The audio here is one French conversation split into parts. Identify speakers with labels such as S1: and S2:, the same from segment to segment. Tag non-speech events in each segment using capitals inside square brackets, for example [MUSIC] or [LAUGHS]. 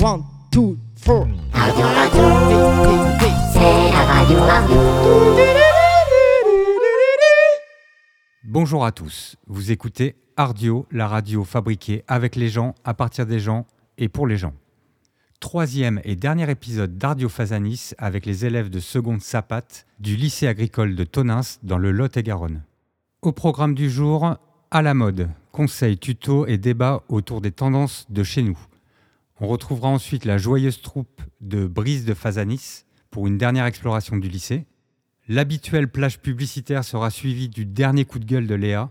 S1: One, two, four.
S2: Radio, radio, radio, radio.
S3: Bonjour à tous, vous écoutez Ardio, la radio fabriquée avec les gens, à partir des gens et pour les gens. Troisième et dernier épisode d'Ardio Fazanis avec les élèves de seconde Sapat du lycée agricole de Tonins dans le Lot-et-Garonne. Au programme du jour, à la mode, conseils, tutos et débats autour des tendances de chez nous. On retrouvera ensuite la joyeuse troupe de Brise de Fazanis pour une dernière exploration du lycée. L'habituelle plage publicitaire sera suivie du dernier coup de gueule de Léa.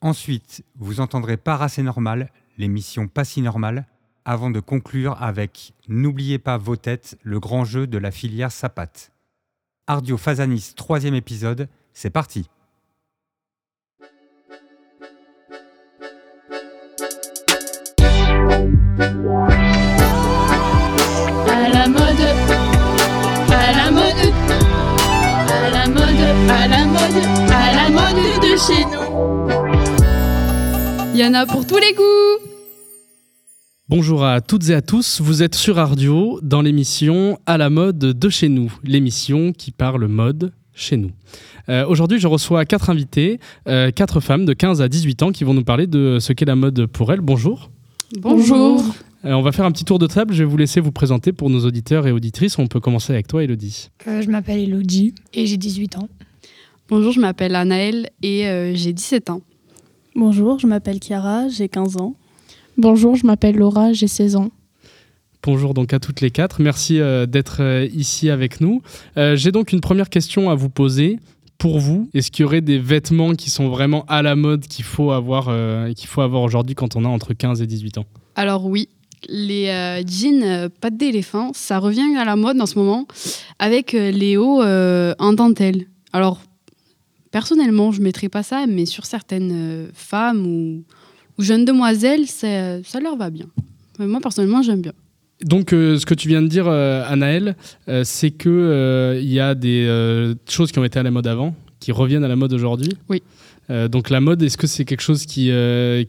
S3: Ensuite, vous entendrez Pas assez normal, l'émission Pas si normale, avant de conclure avec N'oubliez pas vos têtes, le grand jeu de la filière Sapat. Ardio Fazanis, troisième épisode, c'est parti
S4: chez nous. Il y en a pour tous les goûts.
S5: Bonjour à toutes et à tous, vous êtes sur Ardio dans l'émission À la mode de chez nous, l'émission qui parle mode chez nous. Euh, Aujourd'hui, je reçois quatre invités, euh, quatre femmes de 15 à 18 ans qui vont nous parler de ce qu'est la mode pour elles. Bonjour.
S4: Bonjour.
S5: Euh, on va faire un petit tour de table, je vais vous laisser vous présenter pour nos auditeurs et auditrices. On peut commencer avec toi, Elodie.
S6: Euh, je m'appelle Elodie et j'ai 18 ans.
S7: Bonjour, je m'appelle Anaëlle et euh, j'ai 17 ans.
S8: Bonjour, je m'appelle Chiara, j'ai 15 ans.
S9: Bonjour, je m'appelle Laura, j'ai 16 ans.
S5: Bonjour donc à toutes les quatre. Merci euh, d'être euh, ici avec nous. Euh, J'ai donc une première question à vous poser. Pour vous, est-ce qu'il y aurait des vêtements qui sont vraiment à la mode qu'il faut avoir, euh, qu'il faut avoir aujourd'hui quand on a entre 15 et 18 ans?
S7: Alors oui, les euh, jeans euh, pattes d'éléphant, ça revient à la mode en ce moment avec euh, les hauts euh, en dentelle. Alors personnellement, je ne mettrais pas ça, mais sur certaines euh, femmes ou, ou jeunes demoiselles, ça, leur va bien. Euh, Moi personnellement, j'aime bien.
S5: Donc, euh, ce que tu viens de dire, euh, Anaël, euh, c'est que il y a des choses qui ont été à la mode avant, qui reviennent à la mode aujourd'hui.
S7: Oui.
S5: Donc, la mode, est-ce que c'est quelque chose qui,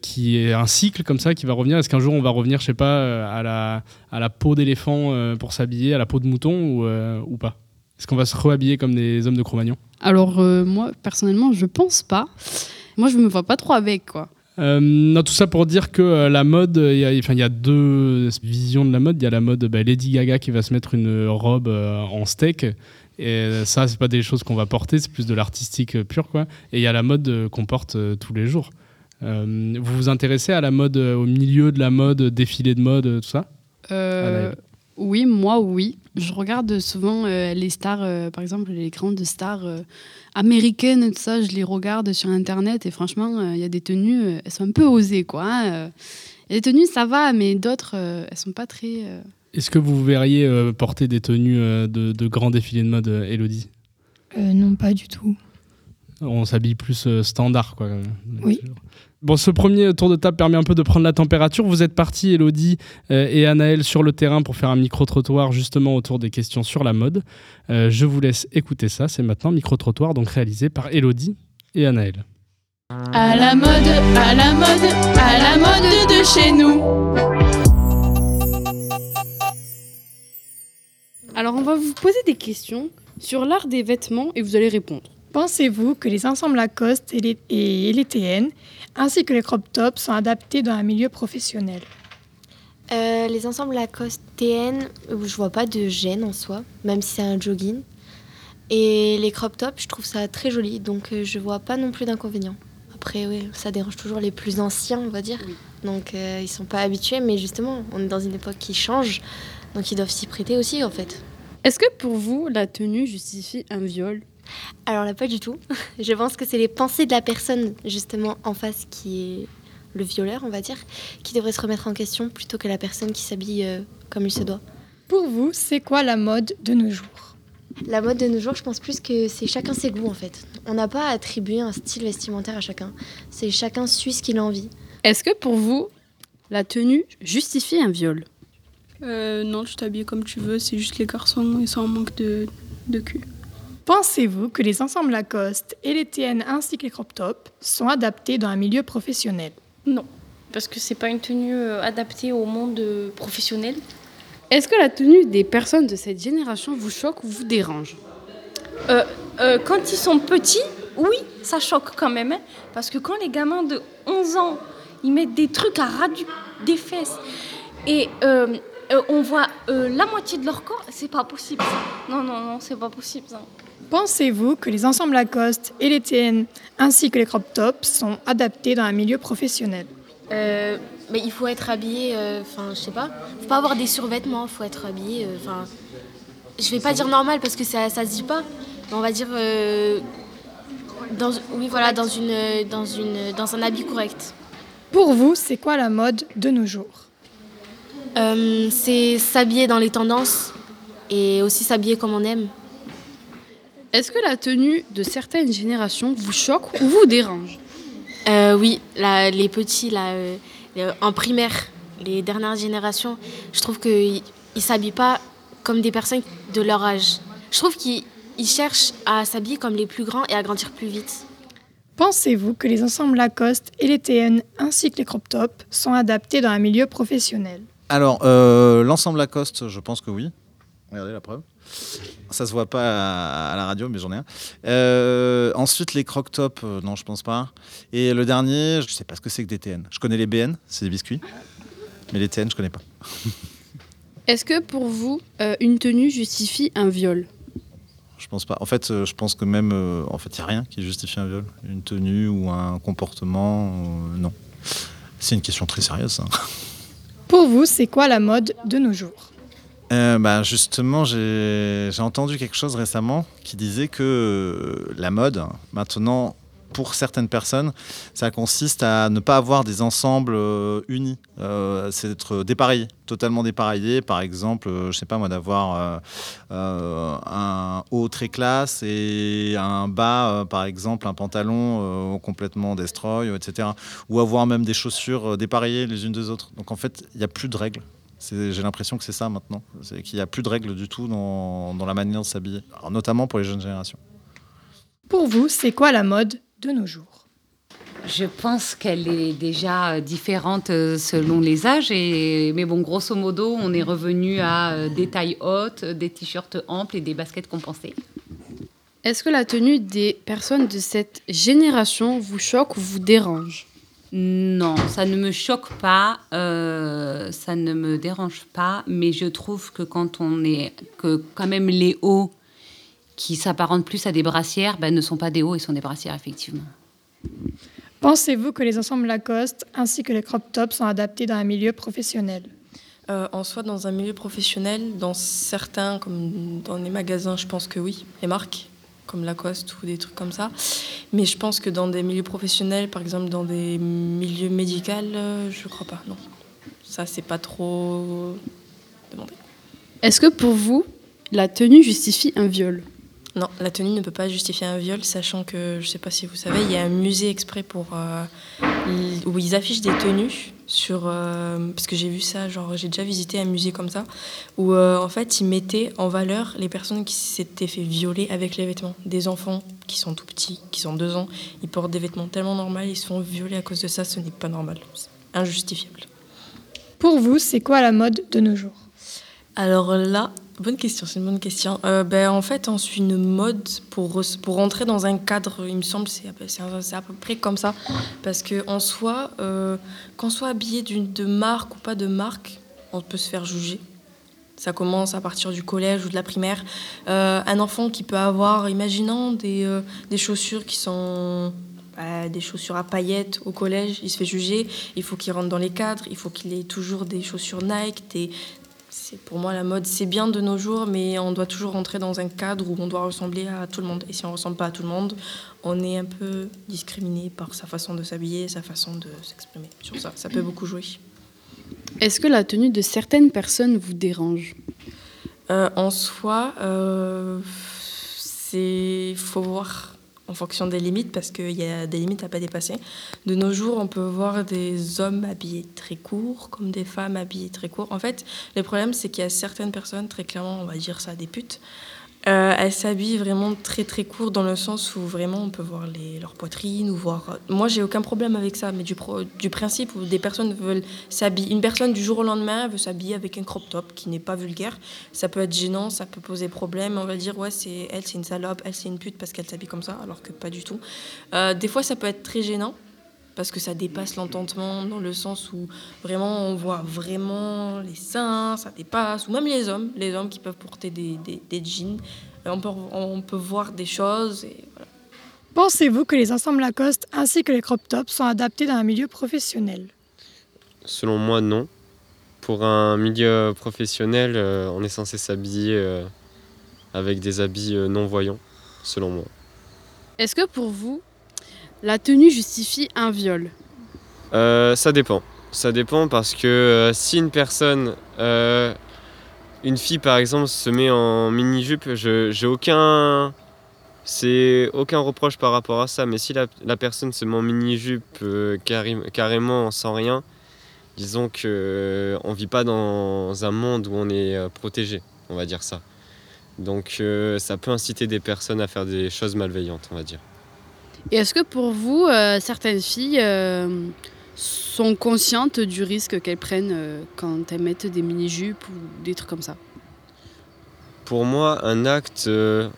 S5: qui est un cycle comme ça, qui va revenir? Est-ce qu'un jour on va revenir, je sais pas, à la, à la peau d'éléphant pour s'habiller, à la peau de mouton ou, ou pas? Est-ce qu'on va se rehabiller comme des hommes de Cro-Magnon?
S7: Alors euh, moi personnellement, je pense pas. Moi, je me vois pas trop avec quoi.
S5: Euh, non, tout ça pour dire que euh, la mode, il y, a- enfin, il y a deux visions de la mode. Il y a la mode bah, Lady Gaga qui va se mettre une robe euh, en steak. Et ça, c'est pas des choses qu'on va porter, c'est plus de l'artistique pur, quoi. Et il y a la mode qu'on porte tous les jours. Vous vous intéressez à la mode, au milieu de la mode, défilé de mode, tout ça?
S7: Oui, moi, oui. Je regarde souvent euh, les stars, euh, par exemple, les grandes stars euh, américaines, tout ça, je les regarde sur Internet et franchement, euh, il y a des tenues, euh, elles sont un peu osées, quoi. hein, euh. Il y a des tenues, ça va, mais d'autres, euh, elles sont pas très... euh,
S5: Est-ce que vous verriez euh, porter des tenues euh, de, de grands défilés de mode, Elodie?
S6: Euh, non, pas du tout.
S5: On s'habille plus euh, standard, quoi.
S6: Oui.
S5: Bon, ce premier tour de table permet un peu de prendre la température. Vous êtes partis, Elodie euh, et Anaël, sur le terrain pour faire un micro-trottoir justement autour des questions sur la mode. Euh, je vous laisse écouter ça. C'est maintenant micro-trottoir, donc réalisé par Elodie et Anaël.
S4: À la mode, à la mode, à la mode de chez nous.
S7: Alors, on va vous poser des questions sur l'art des vêtements et vous allez répondre.
S6: Pensez-vous que les ensembles Lacoste et les, et les TN, ainsi que les crop tops, sont adaptés dans un milieu professionnel?
S10: Euh, les ensembles Lacoste TN, je vois pas de gêne en soi, même si c'est un jogging. Et les crop tops, je trouve ça très joli, donc euh, je vois pas non plus d'inconvénient. Après, oui, ça dérange toujours les plus anciens, on va dire. Donc euh, ils sont pas habitués, mais justement, on est dans une époque qui change, donc ils doivent s'y prêter aussi en fait.
S7: Est-ce que pour vous, la tenue justifie un viol?
S10: Alors là, pas du tout. [LAUGHS] Je pense que c'est les pensées de la personne justement en face qui est le violeur, on va dire, qui devrait se remettre en question plutôt que la personne qui s'habille euh, comme il se doit.
S6: Pour vous, c'est quoi la mode de nos jours?
S10: La mode de nos jours, je pense plus que c'est chacun ses goûts en fait. On n'a pas à attribuer un style vestimentaire à chacun. C'est chacun suit ce qu'il a envie.
S7: Est-ce que pour vous, la tenue justifie un viol?
S9: Euh, non, tu t'habilles comme tu veux, c'est juste les garçons, ils sont en manque de, de cul.
S6: Pensez-vous que les ensembles Lacoste et les TN ainsi que les crop tops sont adaptés dans un milieu professionnel?
S11: Non, parce que c'est pas une tenue euh, adaptée au monde euh, professionnel.
S7: Est-ce que la tenue des personnes de cette génération vous choque ou vous dérange?
S1: Euh, euh, quand ils sont petits, oui, ça choque quand même. hein, parce que quand les gamins de 11 ans, ils mettent des trucs à ras du- des fesses et euh, euh, on voit euh, la moitié de leur corps, c'est pas possible. ça. Non, non, non, c'est pas possible. ça.
S6: Pensez-vous que les ensembles Lacoste et les TN ainsi que les crop tops sont adaptés dans un milieu professionnel?
S10: Euh, mais il faut être habillé, euh, enfin, je sais pas. Faut pas avoir des survêtements, faut être habillé, euh, enfin. je vais pas dire normal parce que ça, ça se dit pas, mais on va dire. euh, dans, oui, voilà, dans, une, dans, une, dans un habit correct.
S6: Pour vous, c'est quoi la mode de nos jours?
S10: Euh, c'est s'habiller dans les tendances et aussi s'habiller comme on aime.
S7: Est-ce que la tenue de certaines générations vous choque ou vous dérange?
S10: Euh, oui, la- les petits, là, euh, en primaire, les dernières générations, je trouve qu'ils ne s'habillent pas comme des personnes de leur âge. Je trouve qu'ils ils cherchent à s'habiller comme les plus grands et à grandir plus vite.
S6: Pensez-vous que les ensembles Lacoste et les TN ainsi que les crop tops sont adaptés dans un milieu professionnel?
S11: Alors, euh, l'ensemble Lacoste, je pense que oui. Regardez la preuve. Ça se voit pas à, à la radio, mais j'en ai un. Euh, ensuite, les croc top, euh, non, je pense pas. Et le dernier, je sais pas ce que c'est que des TN. Je connais les BN, c'est des biscuits. Mais les TN, je connais pas. [LAUGHS]
S7: Est-ce que pour vous, euh, une tenue justifie un viol?
S11: Je pense pas. En fait, euh, je pense que même, euh, en fait, il y a rien qui justifie un viol, une tenue ou un comportement. euh, non. C'est une question très sérieuse. ça.
S6: Pour vous, c'est quoi la mode de nos jours?
S11: Euh, bah, justement, j'ai entendu quelque chose récemment qui disait que euh, la mode, maintenant, pour certaines personnes, ça consiste à ne pas avoir des ensembles euh, unis. C'est d'être dépareillé, totalement dépareillé. Par exemple, euh, je sais pas moi, d'avoir un haut très classe et un bas, par exemple, un pantalon complètement destroy, etc. Ou avoir même des chaussures dépareillées les unes des autres. Donc en fait, il n'y a plus de règles. J'ai l'impression que c'est ça maintenant. C'est qu'il n'y a plus de règles du tout dans, dans la manière de s'habiller, notamment pour les jeunes générations.
S6: Pour vous, c'est quoi la mode de nos jours?
S12: Je pense qu'elle est déjà euh, différente euh, selon les âges. Et, mais bon, grosso modo, on est revenu à euh, des tailles hautes, des t-shirts amples et des baskets compensées.
S7: Est-ce que la tenue des personnes de cette génération vous choque ou vous dérange?
S12: Non, ça ne me choque pas, euh, ça ne me dérange pas, mais je trouve que quand on est, que quand même les hauts qui s'apparentent plus à des brassières, ben, ne sont pas des hauts, ils sont des brassières effectivement.
S6: Pensez-vous que les ensembles Lacoste ainsi que les crop tops sont adaptés dans un milieu professionnel?
S13: Euh, en soi, dans un milieu professionnel, dans certains, comme dans les magasins, je pense que oui, les marques, comme Lacoste ou des trucs comme ça. Mais je pense que dans des milieux professionnels, par exemple dans des milieux médicaux, euh, je crois pas, non. Ça, c'est pas trop demandé.
S7: Est-ce que pour vous, la tenue justifie un viol?
S13: Non, la tenue ne peut pas justifier un viol, sachant que, je sais pas si vous savez, il y a un musée exprès pour, euh, où ils affichent des tenues sur... euh, parce que j'ai vu ça, genre j'ai déjà visité un musée comme ça, où euh, en fait ils mettaient en valeur les personnes qui s'étaient fait violer avec les vêtements. Des enfants qui sont tout petits, qui sont deux ans, ils portent des vêtements tellement normaux, ils se font violer à cause de ça, ce n'est pas normal. C'est injustifiable.
S6: Pour vous, c'est quoi la mode de nos jours?
S13: Alors là, bonne question, c'est une bonne question. Euh, ben, en fait, on suit une mode pour, pour rentrer dans un cadre, il me semble, c'est à, à- peu près comme ça. Parce qu'en soi, euh, qu'on soit habillé de marque ou pas de marque, on peut se faire juger. Ça commence à partir du collège ou de la primaire. Euh, un enfant qui peut avoir, imaginons, des, euh, des chaussures qui sont bah, des chaussures à paillettes au collège, il se fait juger. Il faut qu'il rentre dans les cadres, il faut qu'il ait toujours des chaussures Nike, des, c'est pour moi la mode, c'est bien de nos jours, mais on doit toujours rentrer dans un cadre où on doit ressembler à tout le monde. Et si on ressemble pas à tout le monde, on est un peu discriminé par sa façon de s'habiller, sa façon de s'exprimer. Sur ça, ça peut beaucoup jouer.
S7: Est-ce que la tenue de certaines personnes vous dérange?
S13: Euh, en soi, euh, c'est faut voir en fonction des limites parce qu'il y a des limites à pas dépasser. De nos jours, on peut voir des hommes habillés très courts comme des femmes habillées très courts. En fait, le problème c'est qu'il y a certaines personnes, très clairement, on va dire ça des putes, Euh, elles s'habillent vraiment très très court dans le sens où vraiment on peut voir les, leur poitrine ou voir. Moi j'ai aucun problème avec ça, mais du, principe où des personnes veulent s'habiller, une personne du jour au lendemain veut s'habiller avec un crop top qui n'est pas vulgaire, ça peut être gênant, ça peut poser problème. On va dire ouais c'est elle c'est une salope, elle c'est une pute parce qu'elle s'habille comme ça, alors que pas du tout. Euh, des fois ça peut être très gênant parce que ça dépasse l'entendement dans le sens où vraiment on voit vraiment les seins, ça dépasse, ou même les hommes, les hommes qui peuvent porter des, des, des jeans, Euh, on peut, on peut voir des choses. Et voilà.
S6: Pensez-vous que les ensembles Lacoste ainsi que les crop tops sont adaptés dans un milieu professionnel?
S14: Selon moi, non. Pour un milieu professionnel, euh, on est censé s'habiller euh, avec des habits euh, non voyants, selon moi.
S7: Est-ce que pour vous, la tenue justifie un viol
S14: Euh, ça dépend. Ça dépend parce que euh, si une personne, euh, une fille par exemple, se met en mini-jupe, j'ai aucun. C'est aucun reproche par rapport à ça, mais si la, personne se met en mini-jupe carré- carrément sans rien, disons que on vit pas dans un monde où on est protégé, on va dire ça. Donc ça peut inciter des personnes à faire des choses malveillantes, on va dire.
S7: Et est-ce que pour vous, euh, certaines filles euh, sont conscientes du risque qu'elles prennent euh, quand elles mettent des mini-jupes ou des trucs comme ça?
S14: Pour moi, un acte,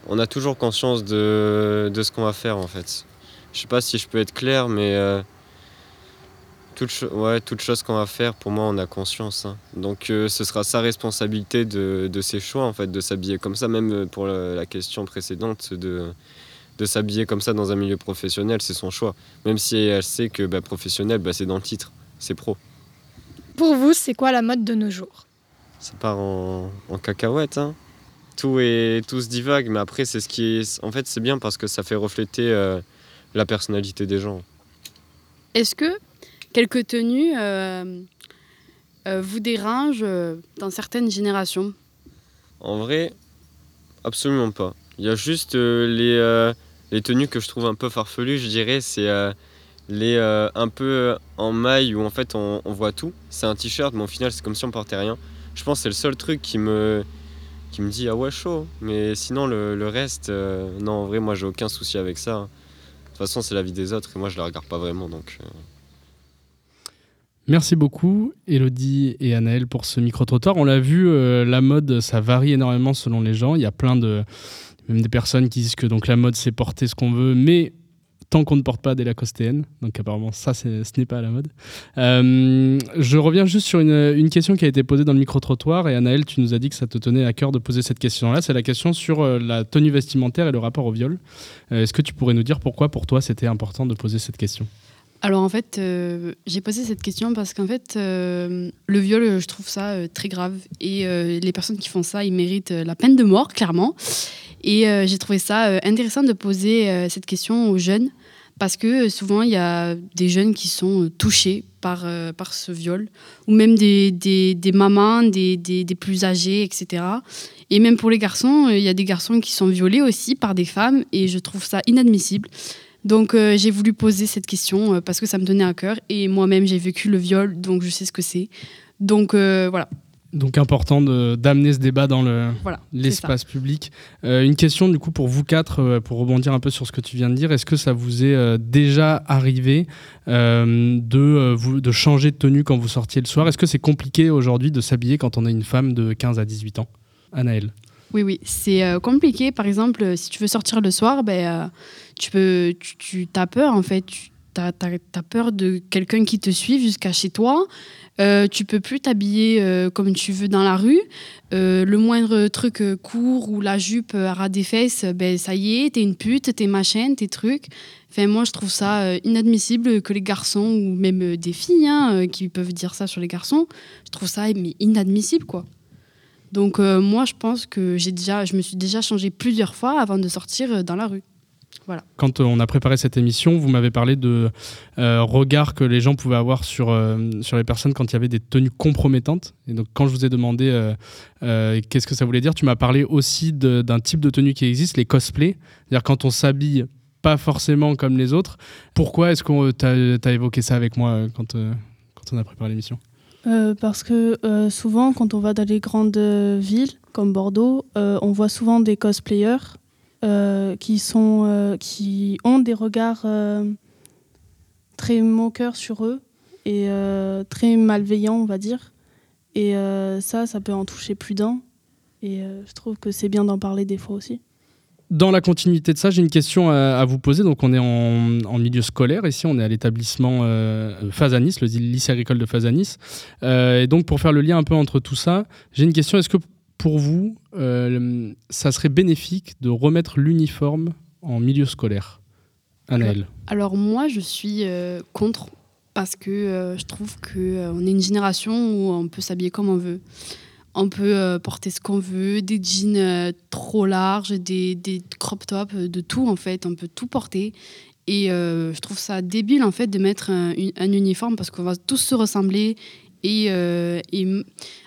S14: on a toujours conscience de, de ce qu'on va faire en fait. Je sais pas si je peux être clair, mais toute, ouais, toute chose qu'on va faire, pour moi, on a conscience. hein. Donc ce sera sa responsabilité de, de ses choix en fait, de s'habiller comme ça, même pour la, la question précédente de, de s'habiller comme ça dans un milieu professionnel, c'est son choix. Même si elle sait que bah, professionnel, bah, c'est dans le titre, c'est pro.
S6: Pour vous, c'est quoi la mode de nos jours?
S14: Ça part en, en cacahuète. Hein. Tout, est, tout se divague, mais après, c'est ce qui est. En fait, c'est bien parce que ça fait refléter euh, la personnalité des gens.
S7: Est-ce que quelques tenues euh, euh, vous dérangent euh, dans certaines générations?
S14: En vrai, absolument pas. Il y a juste euh, les, euh, les tenues que je trouve un peu farfelues, je dirais, c'est euh, euh, un peu en maille où en fait on, voit tout. C'est un t-shirt, mais au final, c'est comme si on portait rien. Je pense que c'est le seul truc qui me, dit ah ouais, chaud. Mais sinon, le, reste, euh, non, en vrai, moi, j'ai aucun souci avec ça. De toute façon, c'est la vie des autres et moi, je la regarde pas vraiment. Donc, euh,
S5: Merci beaucoup, Elodie et Anaël, pour ce micro-trottoir. On l'a vu, euh, la mode, ça varie énormément selon les gens. Il y a plein de. Même des personnes qui disent que donc, la mode, c'est porter ce qu'on veut, mais tant qu'on ne porte pas des lacostéennes. Donc, apparemment, ça, ce n'est pas à la mode. Euh, je reviens juste sur une, question qui a été posée dans le micro-trottoir. Et Anaël, tu nous as dit que ça te tenait à cœur de poser cette question-là. C'est la question sur euh, la tenue vestimentaire et le rapport au viol. Euh, Est-ce que tu pourrais nous dire pourquoi, pour toi, c'était important de poser cette question?
S7: Alors en fait, j'ai posé cette question parce qu'en fait, le viol, je trouve ça très grave. Et les personnes qui font ça, ils méritent la peine de mort, clairement. Et euh, j'ai trouvé ça euh, intéressant de poser euh, cette question aux jeunes parce que souvent, il y a des jeunes qui sont touchés par, par ce viol, ou même des, des, mamans, des, des, plus âgés, etc. Et même pour les garçons, il y a des garçons qui sont violés aussi par des femmes, et je trouve ça inadmissible. Donc j'ai voulu poser cette question parce que ça me tenait à cœur et moi-même j'ai vécu le viol donc je sais ce que c'est. Donc voilà.
S5: Donc important de- d'amener ce débat dans le-
S7: Voilà,
S5: l'espace public. Euh, une question du coup pour vous quatre, euh, pour rebondir un peu sur ce que tu viens de dire. Est-ce que ça vous est euh, déjà arrivé euh, de, euh, vous, de changer de tenue quand vous sortiez le soir? Est-ce que c'est compliqué aujourd'hui de s'habiller quand on a une femme de 15 à 18 ans? Anaël
S7: Oui oui, c'est euh, compliqué. Par exemple, si tu veux sortir le soir, ben euh, tu peux, tu, tu as peur en fait. Tu as, peur de quelqu'un qui te suive jusqu'à chez toi. Euh, tu peux plus t'habiller euh, comme tu veux dans la rue. Euh, le moindre truc euh, court ou la jupe à ras des fesses, ben ça y est, t'es une pute, t'es machin, t'es trucs. Enfin, moi, je trouve ça inadmissible que les garçons ou même des filles hein, qui peuvent dire ça sur les garçons. Je trouve ça mais inadmissible, quoi. Donc moi, je pense que j'ai déjà, je me suis déjà changée plusieurs fois avant de sortir dans la rue. Voilà.
S5: Quand euh, on a préparé cette émission, vous m'avez parlé de euh, regard que les gens pouvaient avoir sur, euh, sur les personnes quand il y avait des tenues compromettantes. Et donc, quand je vous ai demandé euh, euh, qu'est-ce que ça voulait dire, tu m'as parlé aussi d'un type de tenue qui existe, les cosplays. C'est-à-dire quand on s'habille pas forcément comme les autres. Pourquoi est-ce que tu as, évoqué ça avec moi quand, euh, quand on a préparé l'émission?
S8: Euh, parce que euh, souvent, quand on va dans les grandes villes comme Bordeaux, euh, on voit souvent des cosplayers qui, sont, euh, qui ont des regards euh, très moqueurs sur eux et euh, très malveillants, on va dire. Et euh, ça, ça peut en toucher plus d'un. Et euh, je trouve que c'est bien d'en parler des fois aussi.
S5: Dans la continuité de ça, j'ai une question à, vous poser. Donc, on est en, milieu scolaire. Ici, on est à l'établissement euh, Fazanis, le lycée agricole de Fazanis. Euh, et donc, pour faire le lien un peu entre tout ça, j'ai une question. Est-ce que pour vous, euh, ça serait bénéfique de remettre l'uniforme en milieu scolaire Anaël
S7: Alors moi, je suis euh, contre parce que euh, je trouve qu'on est une génération où on peut s'habiller comme on veut. On peut porter ce qu'on veut, des jeans trop larges, des, des crop tops, de tout en fait. On peut tout porter. Et je trouve ça débile en fait de mettre un uniforme parce qu'on va tous se ressembler. Et, euh, et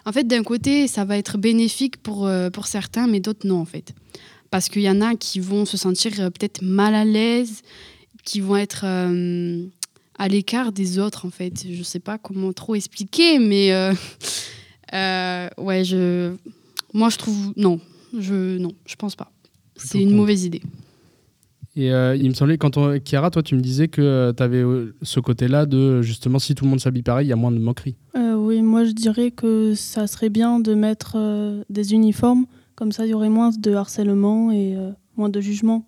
S7: en fait, d'un côté, ça va être bénéfique pour, euh, pour certains, mais d'autres non en fait. Parce qu'il y en a qui vont se sentir euh, peut-être mal à l'aise, qui vont être euh, à l'écart des autres en fait. Je sais pas comment trop expliquer, mais euh, [LAUGHS] ouais, je, moi je trouve non, je non, je pense pas. C'est une
S5: contre.
S7: mauvaise idée.
S5: Et euh, il me semblait, quand on... Chiara, toi, tu me disais que tu avais ce côté-là de justement, si tout le monde s'habille pareil, il y a moins de moquerie.
S8: Euh, oui, moi je dirais que ça serait bien de mettre euh, des uniformes, comme ça il y aurait moins de harcèlement et euh, moins de jugement.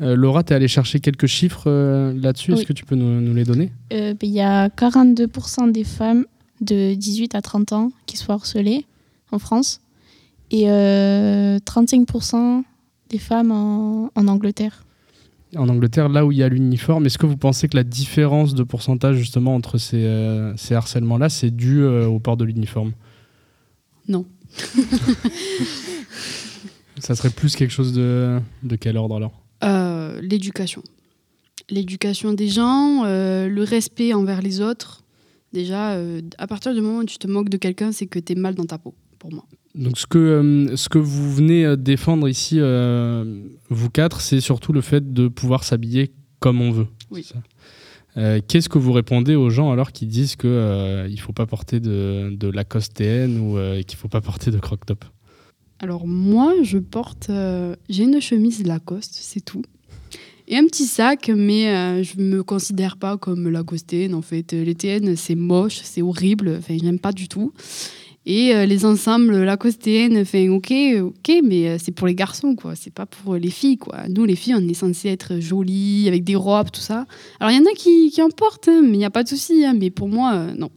S5: Euh, Laura, tu es allée chercher quelques chiffres euh, là-dessus? Est-ce que tu peux nous, nous les donner?
S15: Euh, ben, Il y a 42% des femmes de 18 à 30 ans qui sont harcelées en France et euh, 35% femmes en, en Angleterre.
S5: En Angleterre, là où il y a l'uniforme, est-ce que vous pensez que la différence de pourcentage justement entre ces, euh, ces harcèlements-là, c'est dû euh, au port de l'uniforme?
S7: Non. [LAUGHS]
S5: Ça serait plus quelque chose de, de quel ordre alors?
S7: Euh, L'éducation. L'éducation des gens, euh, le respect envers les autres. Déjà, euh, à partir du moment où tu te moques de quelqu'un, c'est que tu es mal dans ta peau, pour moi.
S5: Donc ce que, euh, ce que vous venez euh, défendre ici, euh, vous quatre, c'est surtout le fait de pouvoir s'habiller comme on veut.
S7: Oui.
S5: Euh, Qu'est-ce que vous répondez aux gens alors qui disent qu'il ne faut pas porter de, de Lacoste TN ou qu'il ne faut pas porter de croc top?
S7: Alors moi, je porte... J'ai une chemise Lacoste, c'est tout. Et un petit sac, mais je me considère pas comme Lacostéenne, en fait. Les TN, c'est moche, c'est horrible, enfin, je n'aime pas du tout. Et euh, les ensembles Lacostéennes, enfin, ok, ok, mais euh, c'est pour les garçons, quoi. C'est pas pour les filles, quoi. Nous, les filles, on est censé être jolies, avec des robes, tout ça. Alors, il y en a qui, qui en portent, hein, mais il n'y a pas de souci. hein, mais pour moi, euh, non.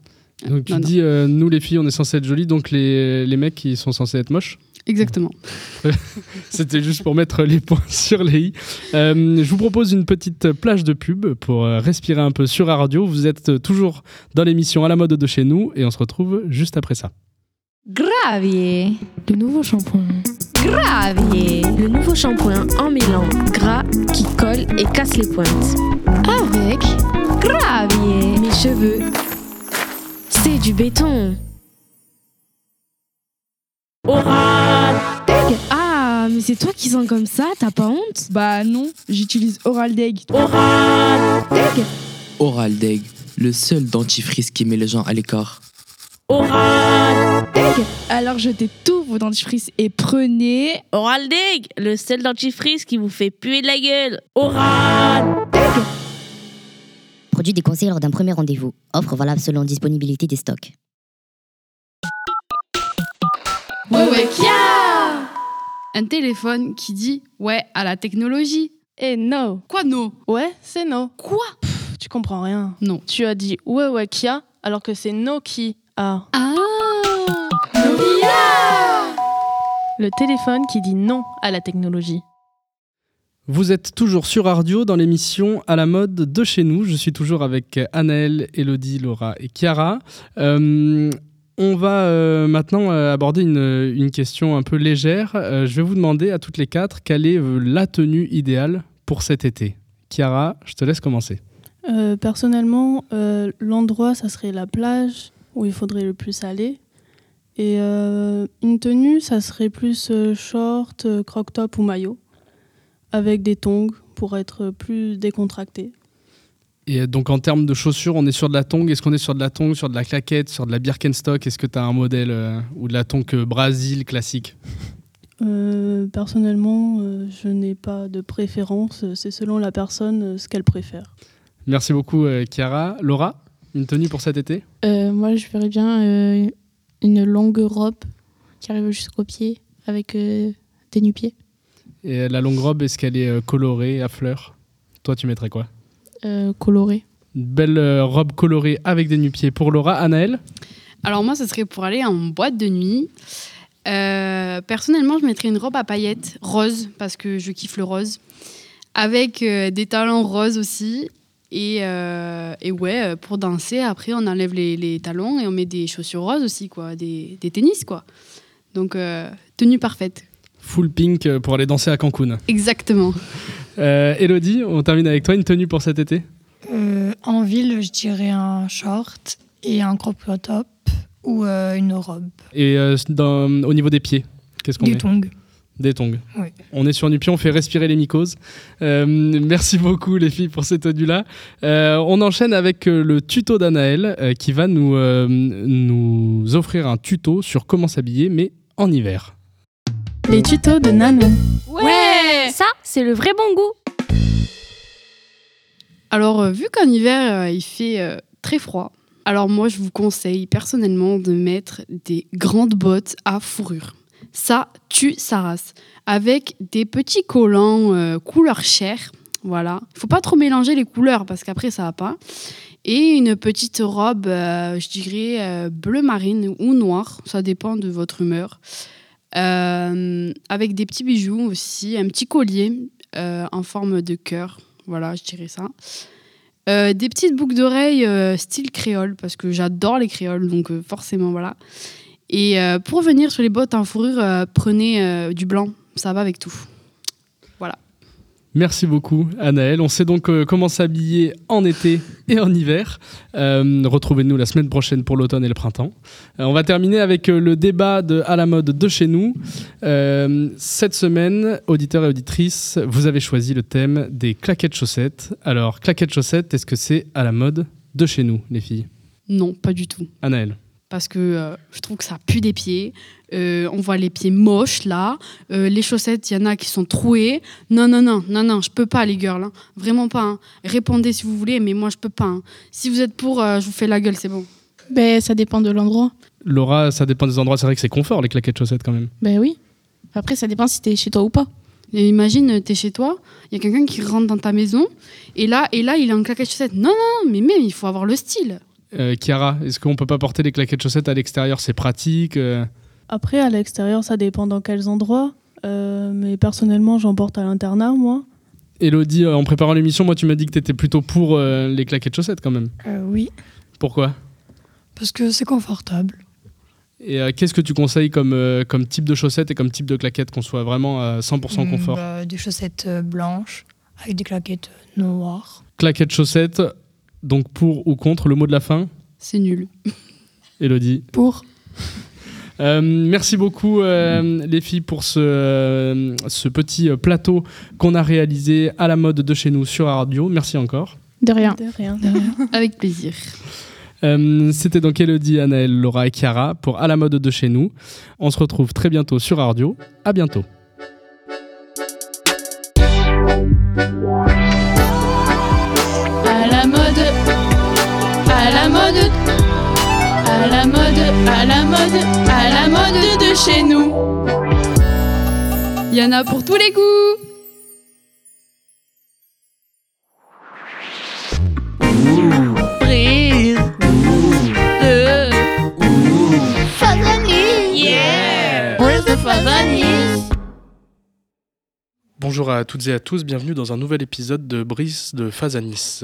S5: Donc tu
S7: Non,
S5: dis, nous les filles, on est censés être jolies, donc les, les mecs, ils sont censés être moches
S7: Exactement. [LAUGHS]
S5: C'était juste pour mettre les points [LAUGHS] sur les i. Euh, je vous propose une petite plage de pub pour respirer un peu sur la radio. Vous êtes toujours dans l'émission à la mode de chez nous et on se retrouve juste après ça.
S16: Gravier, le nouveau shampoing. Gravier, le nouveau shampoing en mêlant gras qui colle et casse les pointes. Avec Gravier, mes cheveux, c'est du béton. Oral Ah, mais c'est toi qui sens comme ça, t'as pas honte?
S17: Bah non, j'utilise Oral Deg.
S16: Oral Deg
S18: Oral Deg, le seul dentifrice qui met les gens à l'écart.
S17: Oral Deg Alors jetez tous vos dentifrices et prenez
S16: Oral Deg, le seul dentifrice qui vous fait puer de la gueule. Oral Deg
S2: Produit déconseillé lors d'un premier rendez-vous. Offre valable selon disponibilité des stocks.
S7: Ouais, ouais, kia Un téléphone qui dit ouais à la technologie.
S8: Et non.
S7: Quoi non
S8: Ouais, c'est no.
S7: Quoi?
S8: Tu comprends rien.
S7: Non.
S8: Tu as dit ouais, ouais, Kia, alors que c'est no qui a.
S7: Ah
S8: Le téléphone qui dit non à la technologie.
S5: Vous êtes toujours sur Radio dans l'émission à la mode de chez nous. Je suis toujours avec Anaël, Elodie, Laura et Chiara. Euh, on va euh, maintenant euh, aborder une, une question un peu légère. Euh, je vais vous demander à toutes les quatre quelle est euh, la tenue idéale pour cet été. Chiara, je te laisse commencer.
S8: Euh, personnellement, euh, l'endroit, ça serait la plage où il faudrait le plus aller. Et euh, une tenue, ça serait plus euh, short, euh, croc top ou maillot, avec des tongs pour être plus décontracté.
S5: Et donc en termes de chaussures, on est sur de la tongue. Est-ce qu'on est sur de la tongue, sur de la claquette, sur de la Birkenstock? Est-ce que tu as un modèle euh, ou de la tongue euh, Brésil classique?
S8: Euh, personnellement, je n'ai pas de préférence. C'est selon la personne ce qu'elle préfère.
S5: Merci beaucoup Chiara. Laura, une tenue pour cet été
S15: Euh, moi, je verrais bien euh, une longue robe qui arrive jusqu'aux pieds avec euh, des nu-pieds.
S5: Et la longue robe, est-ce qu'elle est colorée à fleurs? Toi, tu mettrais quoi?
S15: Euh, colorées.
S5: Une belle euh, robe colorée avec des nu-pieds pour Laura. Anaël
S7: Alors moi, ce serait pour aller en boîte de nuit. Euh, personnellement, je mettrais une robe à paillettes rose parce que je kiffe le rose, avec euh, des talons roses aussi. Et, euh, et ouais, euh, pour danser, après, on enlève les, les talons et on met des chaussures roses aussi, quoi, des, des tennis, quoi. Donc, euh, tenue parfaite.
S5: Full pink pour aller danser à Cancun.
S7: Exactement.
S5: Euh, Elodie, on termine avec toi. Une tenue pour cet été?
S6: Euh, en ville, je dirais un short et un crop top ou euh, une robe.
S5: Et euh, dans- au niveau des pieds, qu'est-ce qu'on
S6: Des
S5: met?
S6: tongs.
S5: Des tongs.
S6: Oui.
S5: On est sur nu pied, on fait respirer les mycoses. Euh, merci beaucoup les filles pour cette tenue-là. Euh, on enchaîne avec euh, le tuto d'Anaël euh, qui va nous, euh, nous offrir un tuto sur comment s'habiller, mais en hiver.
S8: Les tutos de Nano.
S1: Ouais, Ça, c'est le vrai bon goût.
S7: Alors, euh, vu qu'en hiver, euh, il fait euh, très froid, alors moi, je vous conseille personnellement de mettre des grandes bottes à fourrure. Ça tue sa race. Avec des petits collants euh, couleur chair. Voilà. Il faut pas trop mélanger les couleurs parce qu'après, ça va pas. Et une petite robe, euh, je dirais, euh, bleu marine ou noire. Ça dépend de votre humeur. Avec des petits bijoux aussi. Un petit collier en forme de cœur. Voilà, je dirais ça. Des petites boucles d'oreilles style créole, parce que j'adore les créoles, donc forcément, voilà. Et euh, pour venir sur les bottes en fourrure, euh, prenez euh, du blanc, ça va avec tout. Voilà.
S5: Merci beaucoup, Anaël. On sait donc comment s'habiller en été et en hiver. Retrouvez-nous la semaine prochaine pour l'automne et le printemps. On va terminer avec le débat de à la mode de chez nous. Cette semaine, auditeurs et auditrices, vous avez choisi le thème des claquettes chaussettes. Alors, claquettes chaussettes, est-ce que c'est à la mode de chez nous, les filles?
S7: Non, pas du tout.
S5: Anaël
S7: Parce que euh, je trouve que ça pue des pieds. Euh, on voit les pieds moches là. Euh, les chaussettes, il y en a qui sont trouées. Non, non, non, non, non, je peux pas, les girls. hein. Vraiment pas. hein. Répondez si vous voulez, mais moi, je peux pas. hein. Si vous êtes pour, euh, je vous fais la gueule, c'est bon.
S15: Ben, ça dépend de l'endroit.
S5: Laura, ça dépend des endroits. C'est vrai que c'est confort, les claquettes chaussettes, quand même.
S15: Ben oui. Après, ça dépend si t'es chez toi ou pas.
S7: Et imagine, t'es chez toi, il y a quelqu'un qui rentre dans ta maison, et là, et là, il est en claquette chaussette. Non, non, non, mais même, il faut avoir le style.
S5: Euh, Chiara, est-ce qu'on peut pas porter les claquettes chaussettes à l'extérieur? C'est pratique euh,
S8: Après, à l'extérieur, ça dépend dans quels endroits. Euh, mais personnellement, j'en porte à l'internat, moi.
S5: Elodie, euh, en préparant l'émission, moi, tu m'as dit que tu étais plutôt pour euh, les claquettes chaussettes quand même.
S6: Euh, oui,
S5: Pourquoi?
S6: Parce que c'est confortable.
S5: Et euh, qu'est-ce que tu conseilles comme, euh, comme type de chaussettes et comme type de claquettes qu'on soit vraiment à 100%
S6: Mm,
S5: confort?
S6: bah, des chaussettes blanches avec des claquettes noires.
S5: Claquettes chaussettes, donc pour ou contre, le mot de la fin
S7: C'est nul. [LAUGHS]
S5: Elodie
S6: Pour. [LAUGHS]
S5: Euh, merci beaucoup euh, les filles pour ce, euh, ce petit plateau qu'on a réalisé à la mode de chez nous sur radio. Merci encore.
S15: De rien.
S8: De rien. [LAUGHS]
S7: Avec plaisir.
S5: Euh, C'était donc Elodie, Anaël, Laura et Chiara pour À la mode de chez nous. On se retrouve très bientôt sur Radio. À bientôt.
S4: À la mode, à la mode de chez nous.
S7: Il y en a pour tous les goûts.
S5: Bonjour à toutes et à tous, bienvenue dans un nouvel épisode de Brice de Fazanis.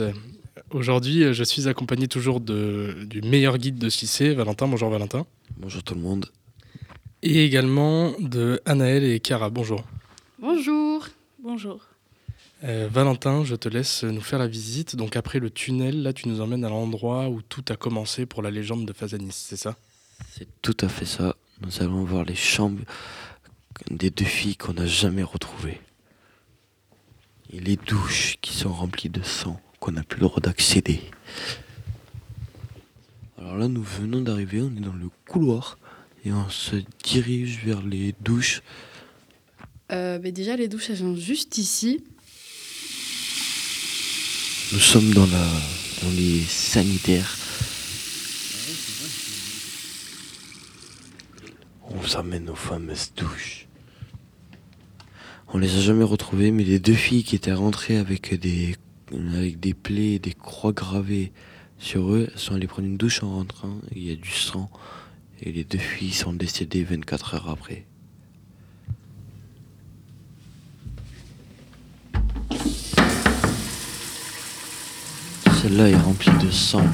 S5: Aujourd'hui, euh, je suis accompagné toujours de, du meilleur guide de ce lycée, Valentin. Bonjour Valentin.
S19: Bonjour tout le monde.
S5: Et également de Anaël et Chiara. Bonjour.
S7: Bonjour.
S8: Bonjour.
S5: Euh, Valentin, je te laisse nous faire la visite. Donc après le tunnel, là tu nous emmènes à l'endroit où tout a commencé pour la légende de Fazanis, c'est ça?
S19: C'est tout à fait ça. Nous allons voir les chambres des deux filles qu'on n'a jamais retrouvées. Et les douches qui sont remplies de sang qu'on n'a plus le droit d'accéder. Alors là, nous venons d'arriver, on est dans le couloir et on se dirige vers les douches.
S7: Euh, bah, déjà, les douches, elles sont juste ici.
S19: Nous sommes dans, la, dans les sanitaires. On vous amène aux fameuses douches. On les a jamais retrouvées, mais les deux filles qui étaient rentrées avec des, avec des plaies et des croix gravées sur eux, sont allées prendre une douche en rentrant. Il y a du sang. Et les deux filles sont décédées 24 heures après. Celle-là est remplie de sang.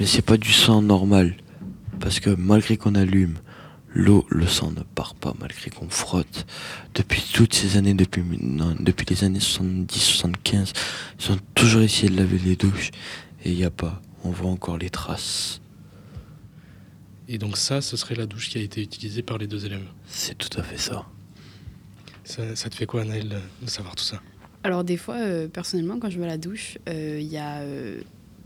S19: Mais c'est pas du sang normal. Parce que malgré qu'on allume, l'eau, le sang ne part pas malgré qu'on frotte. Depuis toutes ces années, depuis, non, depuis les années 70, 75, ils ont toujours essayé de laver les douches. Et il n'y a pas. On voit encore les traces.
S20: Et donc ça, ce serait la douche qui a été utilisée par les deux élèves.
S19: C'est tout à fait ça.
S20: Ça, ça te fait quoi, Naël, de savoir tout ça?
S7: Alors des fois, euh, personnellement, quand je vais à la douche, euh, il y a euh,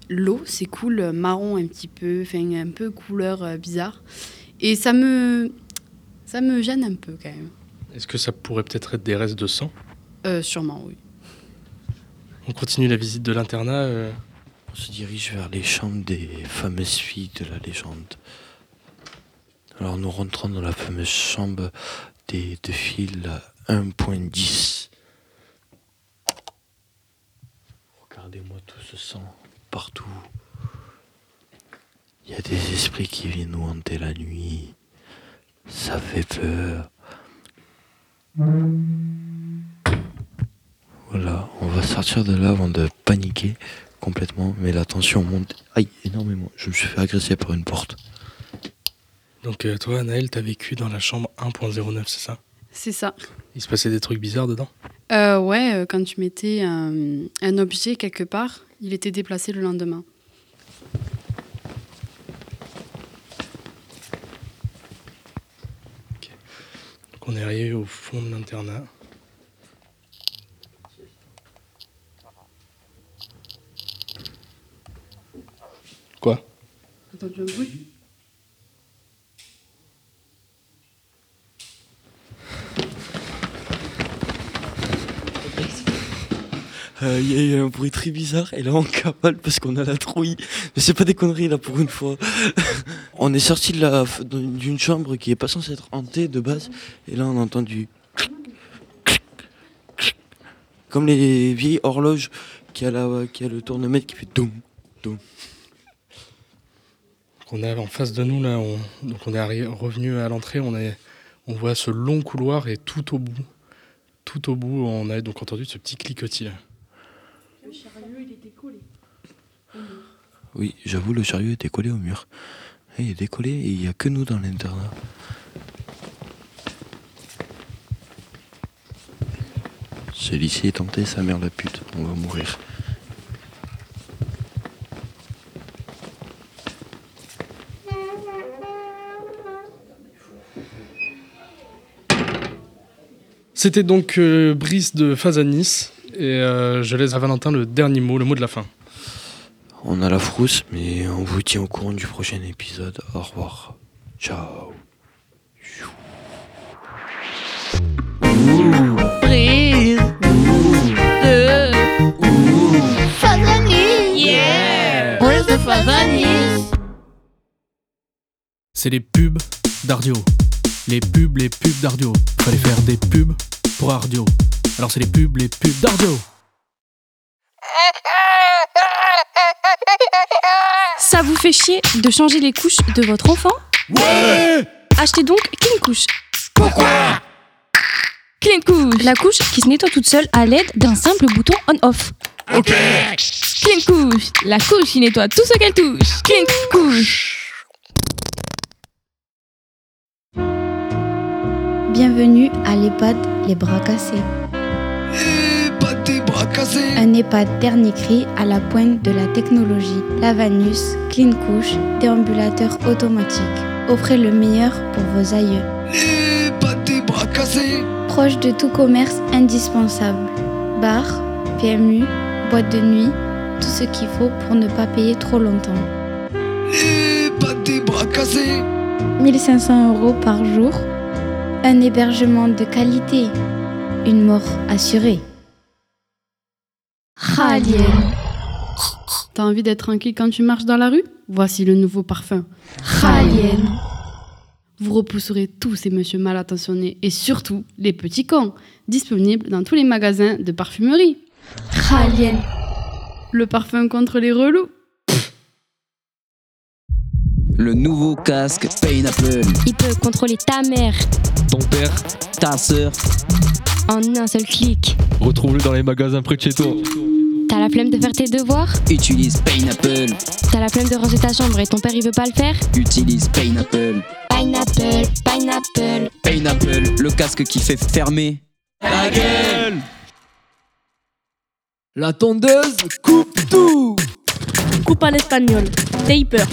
S7: l'eau, c'est cool, marron un petit peu, enfin un peu couleur euh, bizarre, et ça me ça me gêne un peu quand même.
S20: Est-ce que ça pourrait peut-être être des restes de sang?
S7: Euh, sûrement, oui.
S20: On continue la visite de l'internat. euh,
S19: On se dirige vers les chambres des fameuses filles de la légende. Alors nous rentrons dans la fameuse chambre des deux filles à 1.10. Regardez-moi tout ce sang partout. Il y a des esprits qui viennent nous hanter la nuit. Ça fait peur. Voilà, on va sortir de là avant de paniquer complètement, mais la tension monte aïe, énormément. Je me suis fait agresser par une porte.
S20: Donc euh, toi, Naël, t'as vécu dans la chambre 1.09, c'est ça?
S7: C'est ça.
S20: Il se passait des trucs bizarres dedans?
S7: Euh, ouais, euh, quand tu mettais un, un objet quelque part, il était déplacé le lendemain.
S20: Donc on est arrivé au fond de l'internat. Quoi?
S7: Attends, tu un bruit?
S19: Il y a eu un bruit très bizarre et là on cavale parce qu'on a la trouille. Mais c'est pas des conneries là pour une fois. [LAUGHS] on est sorti d'une chambre qui est pas censée être hantée de base et là on a entendu comme les vieilles horloges qui a la qui a le tournemètre qui fait doum doum.
S20: On est en face de nous là, on, donc on est revenu à l'entrée, on, est, on voit ce long couloir et tout au bout, tout au bout, on a donc entendu ce petit cliquetis là.
S7: Le chariot, il était collé.
S19: Oui, j'avoue le chariot était collé au mur. Il est décollé et il y a que nous dans l'internat. Ce lycée est tenté, sa mère la pute, on va mourir.
S20: C'était donc euh, Brice de Fazanis et euh, je laisse à Valentin le dernier mot, le mot de la fin.
S19: On a la frousse, mais on vous tient au courant du prochain épisode. Au revoir. Ciao.
S20: C'est les pubs d'Ardio. Les pubs, les pubs d'Ardio. Fallait faire des pubs pour Ardio. Alors c'est les pubs, les pubs d'Ardio.
S1: Ça vous fait chier de changer les couches de votre enfant
S21: Ouais.
S1: Achetez donc Clean Couche. Pourquoi Clean Couche, la couche qui se nettoie toute seule à l'aide d'un simple bouton on-off.
S21: Ok.
S22: Clean couche, la couche qui nettoie tout ce qu'elle touche. Clean couche.
S23: Bienvenue à l'EHPAD Les Bras Cassés. Un EHPAD dernier cri à la pointe de la technologie. Lavanus, Clean Couche, déambulateur automatique. Offrez le meilleur pour vos aïeux. Proche de tout commerce indispensable. Bar, PMU, boîte de nuit, tout ce qu'il faut pour ne pas payer trop longtemps.
S24: Et pas des bras cassés
S23: 1500 euros par jour, un hébergement de qualité, une mort assurée.
S7: T'as envie d'être tranquille quand tu marches dans la rue? Voici le nouveau parfum. Vous repousserez tous ces messieurs mal attentionnés et surtout les petits cons, disponibles dans tous les magasins de parfumerie. Le parfum contre les relous.
S24: Le nouveau casque Painapple.
S25: Il peut contrôler ta mère
S24: Ton père, ta sœur.
S25: en un seul clic.
S26: Retrouve-le dans les magasins près de chez toi.
S25: T'as la flemme de faire tes devoirs
S24: Utilise Painapple.
S25: T'as la flemme de ranger ta chambre et ton père il veut pas le faire
S24: Utilise Painapple.
S25: Pineapple, pineapple.
S24: Painapple, le casque qui fait fermer.
S26: La gueule
S24: La tondeuse coupe tout
S27: Coupe en espagnol, taper,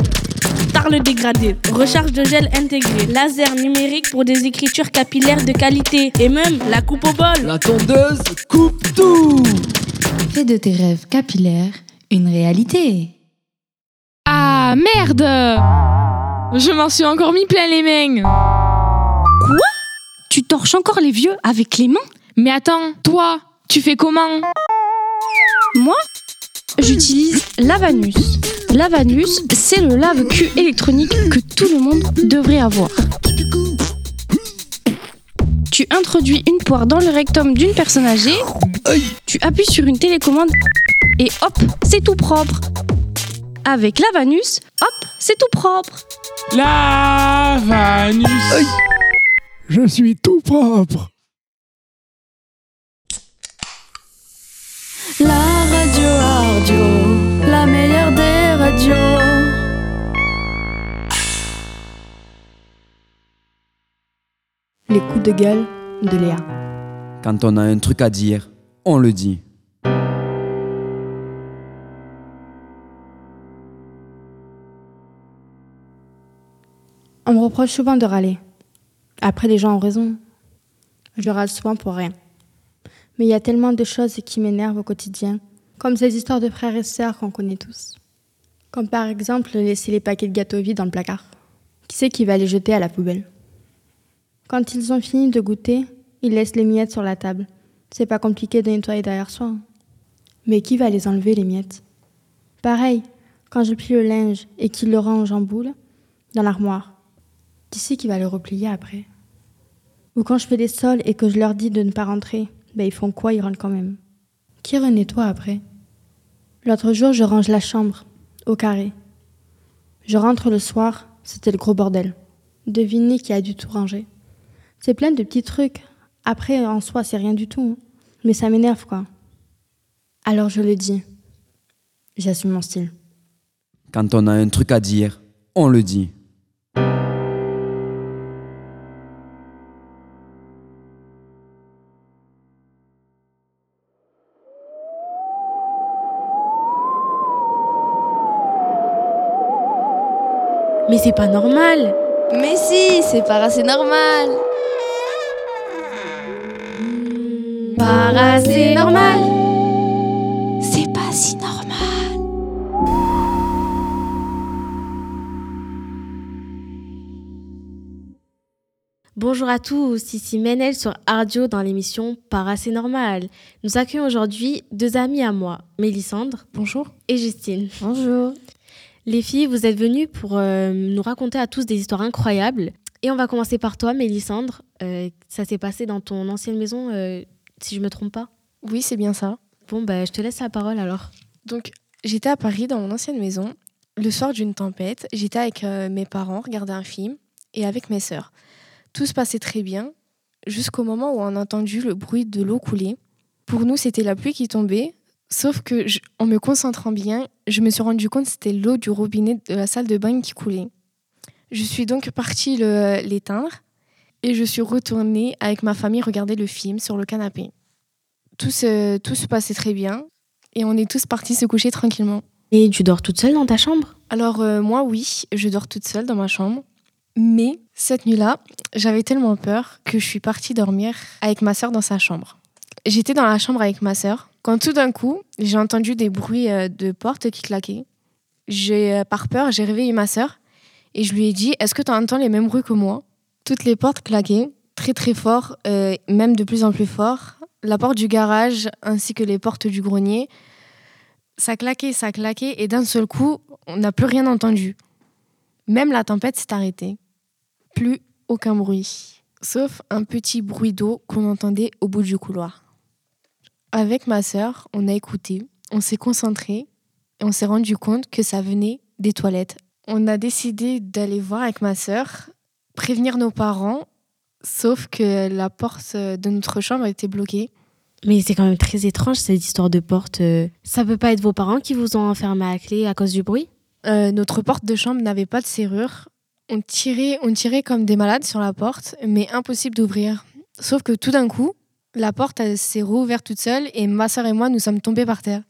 S27: tarle dégradé, recharge de gel intégré, laser numérique pour des écritures capillaires de qualité et même la coupe au bol.
S24: La tondeuse coupe tout
S23: Fais de tes rêves capillaires une réalité.
S28: Ah merde Je m'en suis encore mis plein les mains.
S1: Quoi? Tu torches encore les vieux avec les mains?
S28: Mais attends, toi, tu fais comment?
S1: Moi J'utilise Lavanus. Lavanus, c'est le lave-cul électronique que tout le monde devrait avoir. Tu introduis une poire dans le rectum d'une personne âgée, tu appuies sur une télécommande et hop, c'est tout propre. Avec Lavanus, hop, c'est tout propre.
S29: Lavanus.
S24: Je suis tout propre
S27: La radio Ardio, la meilleure
S30: Les coups de gueule de Léa.
S24: Quand on a un truc à dire, on le dit.
S30: On me reproche souvent de râler. Après, les gens ont raison. Je râle souvent pour rien. Mais il y a tellement de choses qui m'énervent au quotidien, comme ces histoires de frères et sœurs qu'on connaît tous. Comme par exemple laisser les paquets de gâteaux vides dans le placard. Qui c'est qui va les jeter à la poubelle? Quand ils ont fini de goûter, ils laissent les miettes sur la table. C'est pas compliqué de nettoyer derrière soi. Mais qui va les enlever, les miettes? Pareil, quand je plie le linge et qu'ils le rangent en boule, dans l'armoire. Qui c'est qui va le replier après? Ou quand je fais des sols et que je leur dis de ne pas rentrer, ben ils font quoi? Ils rentrent quand même. Qui renettoie après? L'autre jour, je range la chambre, au carré. Je rentre le soir, c'était le gros bordel. Devinez qui a dû tout ranger. C'est plein de petits trucs. Après, en soi, c'est rien du tout. hein. Mais ça m'énerve, quoi. Alors je le dis. J'assume mon style.
S24: Quand on a un truc à dire, on le dit.
S28: Mais c'est pas normal.
S31: Mais si, c'est pas assez normal.
S28: Pas assez normal.
S31: C'est pas si normal.
S32: Bonjour à tous, ici Menel sur Ardio dans l'émission Par assez normal. Nous accueillons aujourd'hui deux amies à moi, Mélissandre.
S30: Bonjour.
S32: Et Justine.
S30: Bonjour.
S32: Les filles, vous êtes venues pour euh, nous raconter à tous des histoires incroyables. Et on va commencer par toi, Mélissandre. Euh, ça s'est passé dans ton ancienne maison, euh, si je me trompe pas
S33: Oui, c'est bien ça.
S32: Bon, bah, je te laisse la parole alors.
S33: Donc, j'étais à Paris dans mon ancienne maison. Le soir d'une tempête, j'étais avec mes parents, regarder un film, et avec mes sœurs. Tout se passait très bien, jusqu'au moment où on a entendu le bruit de l'eau couler. Pour nous, c'était la pluie qui tombait, sauf que, je- en me concentrant bien, je me suis rendu compte que c'était l'eau du robinet de la salle de bain qui coulait. Je suis donc partie l'éteindre, et je suis retournée avec ma famille regarder le film sur le canapé. Tout se, tout se passait très bien, et on est tous partis se coucher tranquillement.
S32: Et tu dors toute seule dans ta chambre?
S33: Alors euh, moi oui, je dors toute seule dans ma chambre. Mais cette nuit-là, j'avais tellement peur que je suis partie dormir avec ma sœur dans sa chambre. J'étais dans la chambre avec ma sœur
S34: Quand tout d'un coup, j'ai entendu des bruits euh, de portes qui claquaient. J'ai, euh, par peur, j'ai réveillé ma sœur et je lui ai dit Est-ce que tu entends les mêmes bruits que moi? Toutes les portes claquaient, très très fort, euh, même de plus en plus fort. La porte du garage ainsi que les portes du grenier. Ça claquait, ça claquait et d'un seul coup, on n'a plus rien entendu. Même la tempête s'est arrêtée. Plus aucun bruit, sauf un petit bruit d'eau qu'on entendait au bout du couloir. Avec ma sœur, on a écouté, on s'est concentré et on s'est rendu compte que ça venait des toilettes. On a décidé d'aller voir avec ma sœur, prévenir nos parents, sauf que la porte de notre chambre était bloquée.
S32: Mais c'est quand même très étrange cette histoire de porte. Ça peut pas être vos parents qui vous ont enfermé à clé à cause du bruit?
S34: Euh, notre porte de chambre n'avait pas de serrure. On tirait, on tirait comme des malades sur la porte, mais impossible d'ouvrir. Sauf que tout d'un coup, la porte s'est rouverte toute seule et ma soeur et moi, nous sommes tombés par terre.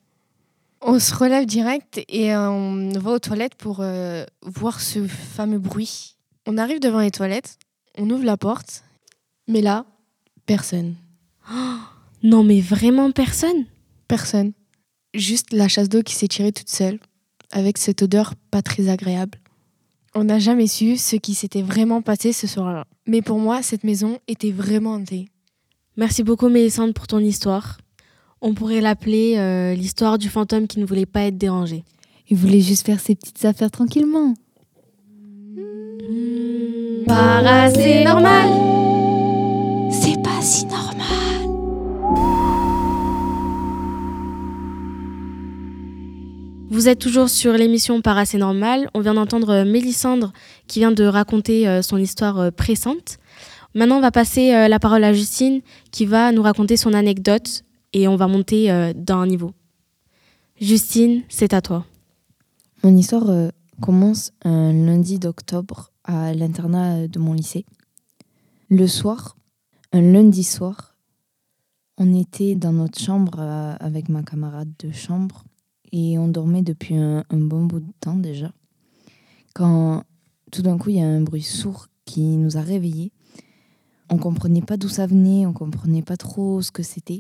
S34: On se relève direct et euh, on va aux toilettes pour euh, voir ce fameux bruit. On arrive devant les toilettes, on ouvre la porte, mais là, personne. [GASPS]
S32: non, mais vraiment personne?
S34: Personne. Juste la chasse d'eau qui s'est tirée toute seule, avec cette odeur pas très agréable. On n'a jamais su ce qui s'était vraiment passé ce soir-là. Mais pour moi, cette maison était vraiment hantée.
S32: Merci beaucoup Mélissande pour ton histoire. On pourrait l'appeler euh, l'histoire du fantôme qui ne voulait pas être dérangé.
S35: Il voulait juste faire ses petites affaires tranquillement.
S32: Para, c'est normal.
S35: C'est pas si normal.
S32: Vous êtes toujours sur l'émission Para, c'est normal. On vient d'entendre euh, Mélissandre qui vient de raconter euh, son histoire pressante. Maintenant, on va passer euh, la parole à Justine qui va nous raconter son anecdote et on va monter euh, d'un niveau. Justine, c'est à toi.
S35: Mon histoire euh, commence un lundi d'octobre à l'internat de mon lycée. Le soir, un lundi soir, on était dans notre chambre euh, avec ma camarade de chambre et on dormait depuis un bon bout de temps déjà. Quand tout d'un coup, il y a un bruit sourd qui nous a réveillés. On comprenait pas d'où ça venait, on comprenait pas trop ce que c'était.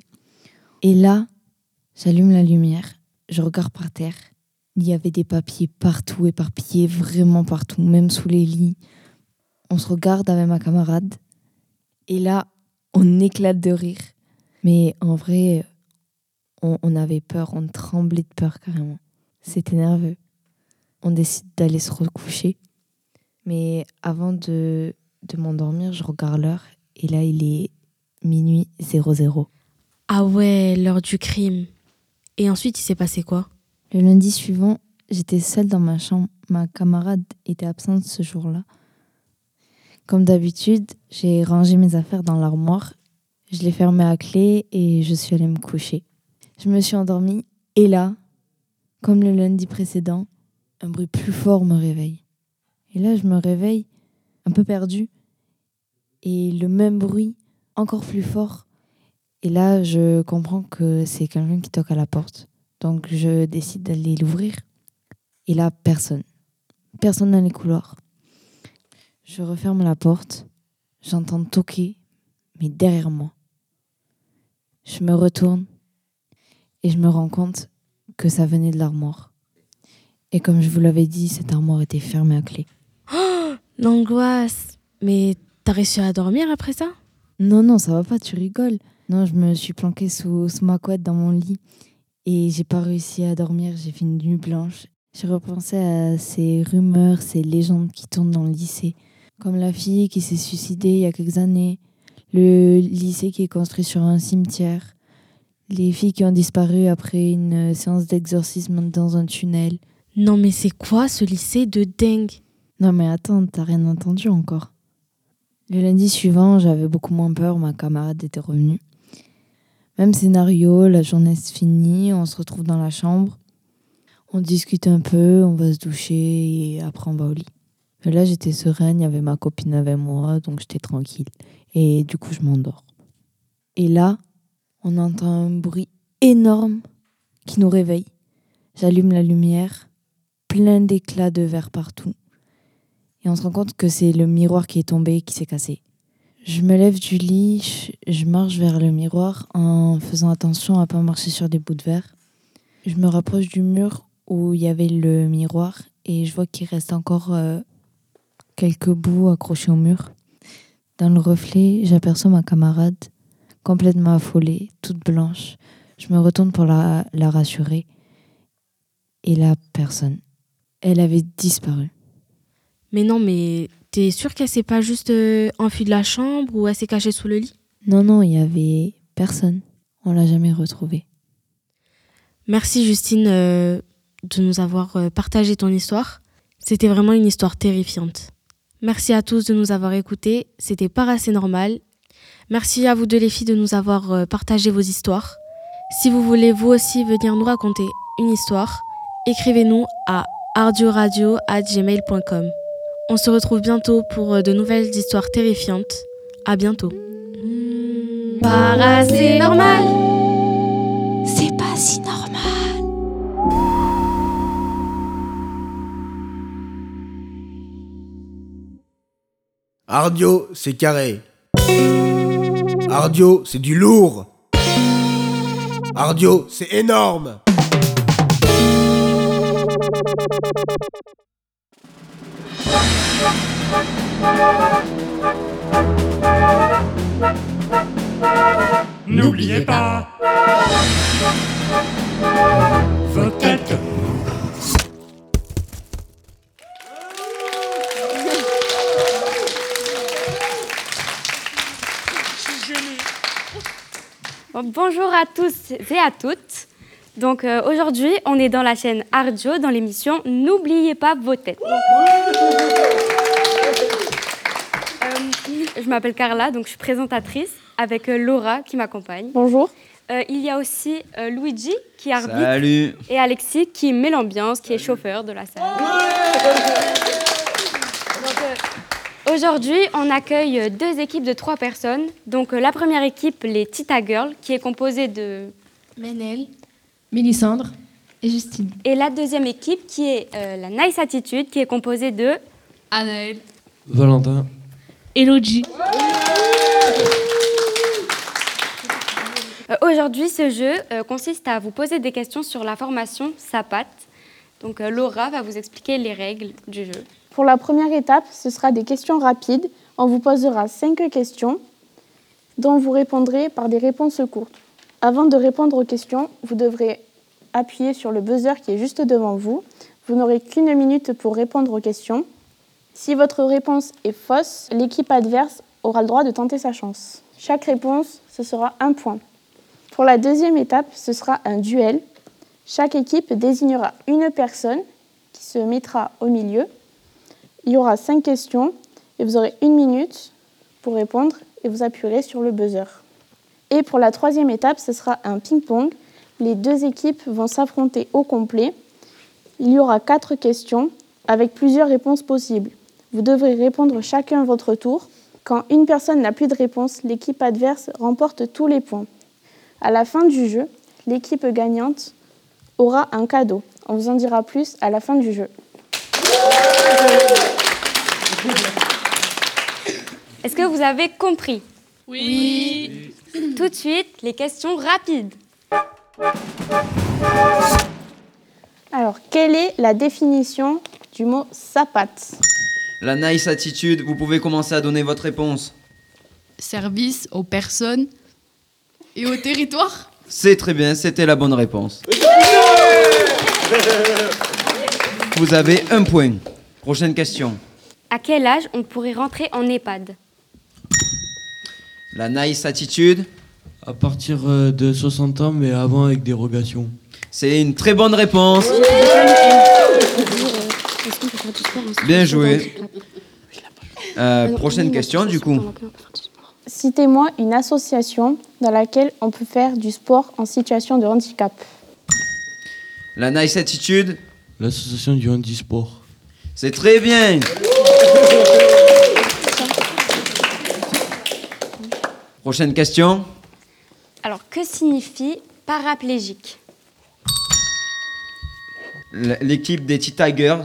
S35: Et là, j'allume la lumière, je regarde par terre. Il y avait des papiers partout, éparpillés, vraiment partout, même sous les lits. On se regarde avec ma camarade. Et là, on éclate de rire. Mais en vrai, on, avait peur, on tremblait de peur carrément. C'était nerveux. On décide d'aller se recoucher. Mais avant de, de m'endormir, je regarde l'heure. Et là, il est minuit 00.
S32: Ah ouais, l'heure du crime. Et ensuite, il s'est passé quoi?
S35: Le lundi suivant, j'étais seule dans ma chambre. Ma camarade était absente ce jour-là. Comme d'habitude, j'ai rangé mes affaires dans l'armoire. Je l'ai fermée à clé et je suis allée me coucher. Je me suis endormie et là, comme le lundi précédent, un bruit plus fort me réveille. Et là, je me réveille un peu perdue et le même bruit, encore plus fort. Et là, je comprends que c'est quelqu'un qui toque à la porte. Donc, je décide d'aller l'ouvrir. Et là, personne. Personne dans les couloirs. Je referme la porte. J'entends toquer, mais derrière moi. Je me retourne et je me rends compte que ça venait de l'armoire. Et comme je vous l'avais dit, cette armoire était fermée à clé.
S32: Oh, [GASPS] L'angoisse. Mais t'as réussi à dormir après ça?
S35: Non, non, ça va pas, tu rigoles. Non, je me suis planquée sous, sous ma couette dans mon lit et j'ai pas réussi à dormir. J'ai fait une nuit blanche. J'ai repensé à ces rumeurs, ces légendes qui tournent dans le lycée, comme la fille qui s'est suicidée il y a quelques années, le lycée qui est construit sur un cimetière, les filles qui ont disparu après une séance d'exorcisme dans un tunnel.
S32: Non, mais c'est quoi ce lycée de dingue?
S35: Non, mais attends, t'as rien entendu encore. Le lundi suivant, j'avais beaucoup moins peur, ma camarade était revenue. Même scénario, la journée se finit, on se retrouve dans la chambre, on discute un peu, on va se doucher et après on va au lit. Mais là, j'étais sereine, il y avait ma copine avec moi, donc j'étais tranquille. Et du coup, je m'endors. Et là, on entend un bruit énorme qui nous réveille. J'allume la lumière, plein d'éclats de verre partout. On se rend compte que c'est le miroir qui est tombé, qui s'est cassé. Je me lève du lit, je, marche vers le miroir en faisant attention à pas marcher sur des bouts de verre. Je me rapproche du mur où il y avait le miroir et je vois qu'il reste encore euh, quelques bouts accrochés au mur. Dans le reflet, j'aperçois ma camarade, complètement affolée, toute blanche. Je me retourne pour la, la rassurer. Et la personne, elle avait disparu.
S32: Mais non, mais t'es sûre qu'elle s'est pas juste euh, enfuie de la chambre ou elle s'est cachée sous le lit?
S35: Non, non, il y avait personne. On l'a jamais retrouvée.
S32: Merci Justine euh, de nous avoir euh, partagé ton histoire. C'était vraiment une histoire terrifiante. Merci à tous de nous avoir écoutés. C'était pas assez normal. Merci à vous deux les filles de nous avoir partagé vos histoires. Si vous voulez vous aussi venir nous raconter une histoire, écrivez-nous à ardioradio@gmail.com. On se retrouve bientôt pour euh, de nouvelles histoires terrifiantes. À bientôt.
S25: Para, c'est normal.
S36: C'est pas si normal.
S37: Ardio, c'est carré. Ardio, c'est du lourd. Ardio, c'est énorme.
S29: N'oubliez pas vos têtes.
S25: Bon, bonjour à tous et à toutes. Donc euh, aujourd'hui, on est dans la chaîne Ardio dans l'émission N'oubliez pas vos têtes. Euh, je m'appelle Carla, donc je suis présentatrice avec euh, Laura qui m'accompagne.
S36: Bonjour.
S25: Euh, il y a aussi euh, Luigi qui arbitre
S24: Salut.
S25: et Alexis qui met l'ambiance, qui est chauffeur de la salle. Donc, euh, Aujourd'hui, on accueille deux équipes de trois personnes. Donc euh, la première équipe, les Tita Girls, qui est composée de
S36: Menel, Mélissandre et Justine.
S25: Et la deuxième équipe qui est euh, la Nice Attitude, qui est composée de
S7: Anaël,
S38: Valentin.
S27: Elodie.
S25: Euh, Aujourd'hui, ce jeu euh, consiste à vous poser des questions sur la formation SAPAT. Donc euh, Laura va vous expliquer les règles du jeu.
S36: Pour la première étape, ce sera des questions rapides. On vous posera cinq questions dont vous répondrez par des réponses courtes. Avant de répondre aux questions, vous devrez appuyer sur le buzzer qui est juste devant vous. Vous n'aurez qu'une minute pour répondre aux questions. Si votre réponse est fausse, l'équipe adverse aura le droit de tenter sa chance. Chaque réponse, ce sera un point. Pour la deuxième étape, ce sera un duel. Chaque équipe désignera une personne qui se mettra au milieu. Il y aura cinq questions et vous aurez une minute pour répondre et vous appuierez sur le buzzer. Et pour la troisième étape, ce sera un ping-pong. Les deux équipes vont s'affronter au complet. Il y aura quatre questions avec plusieurs réponses possibles. Vous devrez répondre chacun votre tour. Quand une personne n'a plus de réponse, l'équipe adverse remporte tous les points. À la fin du jeu, l'équipe gagnante aura un cadeau. On vous en dira plus à la fin du jeu.
S25: Est-ce que vous avez compris?
S27: Oui.
S25: Tout de suite, les questions rapides.
S36: Alors, quelle est la définition du mot sapat?
S24: La nice attitude, vous pouvez commencer à donner votre réponse.
S7: service aux personnes et au territoire?
S24: C'est très bien, c'était la bonne réponse. Vous avez un point. Prochaine question.
S25: À quel âge on pourrait rentrer en EHPAD?
S24: La nice attitude.
S38: À partir euh, de 60 ans, mais avant avec dérogation.
S24: C'est une très bonne réponse. Bien joué. Euh, prochaine question du coup.
S36: Citez-moi une association dans laquelle on peut faire du sport en situation de handicap.
S24: La nice attitude.
S38: L'association du handisport.
S24: C'est très bien. Prochaine question.
S25: Alors, que signifie paraplégique?
S24: L'équipe des Tigers.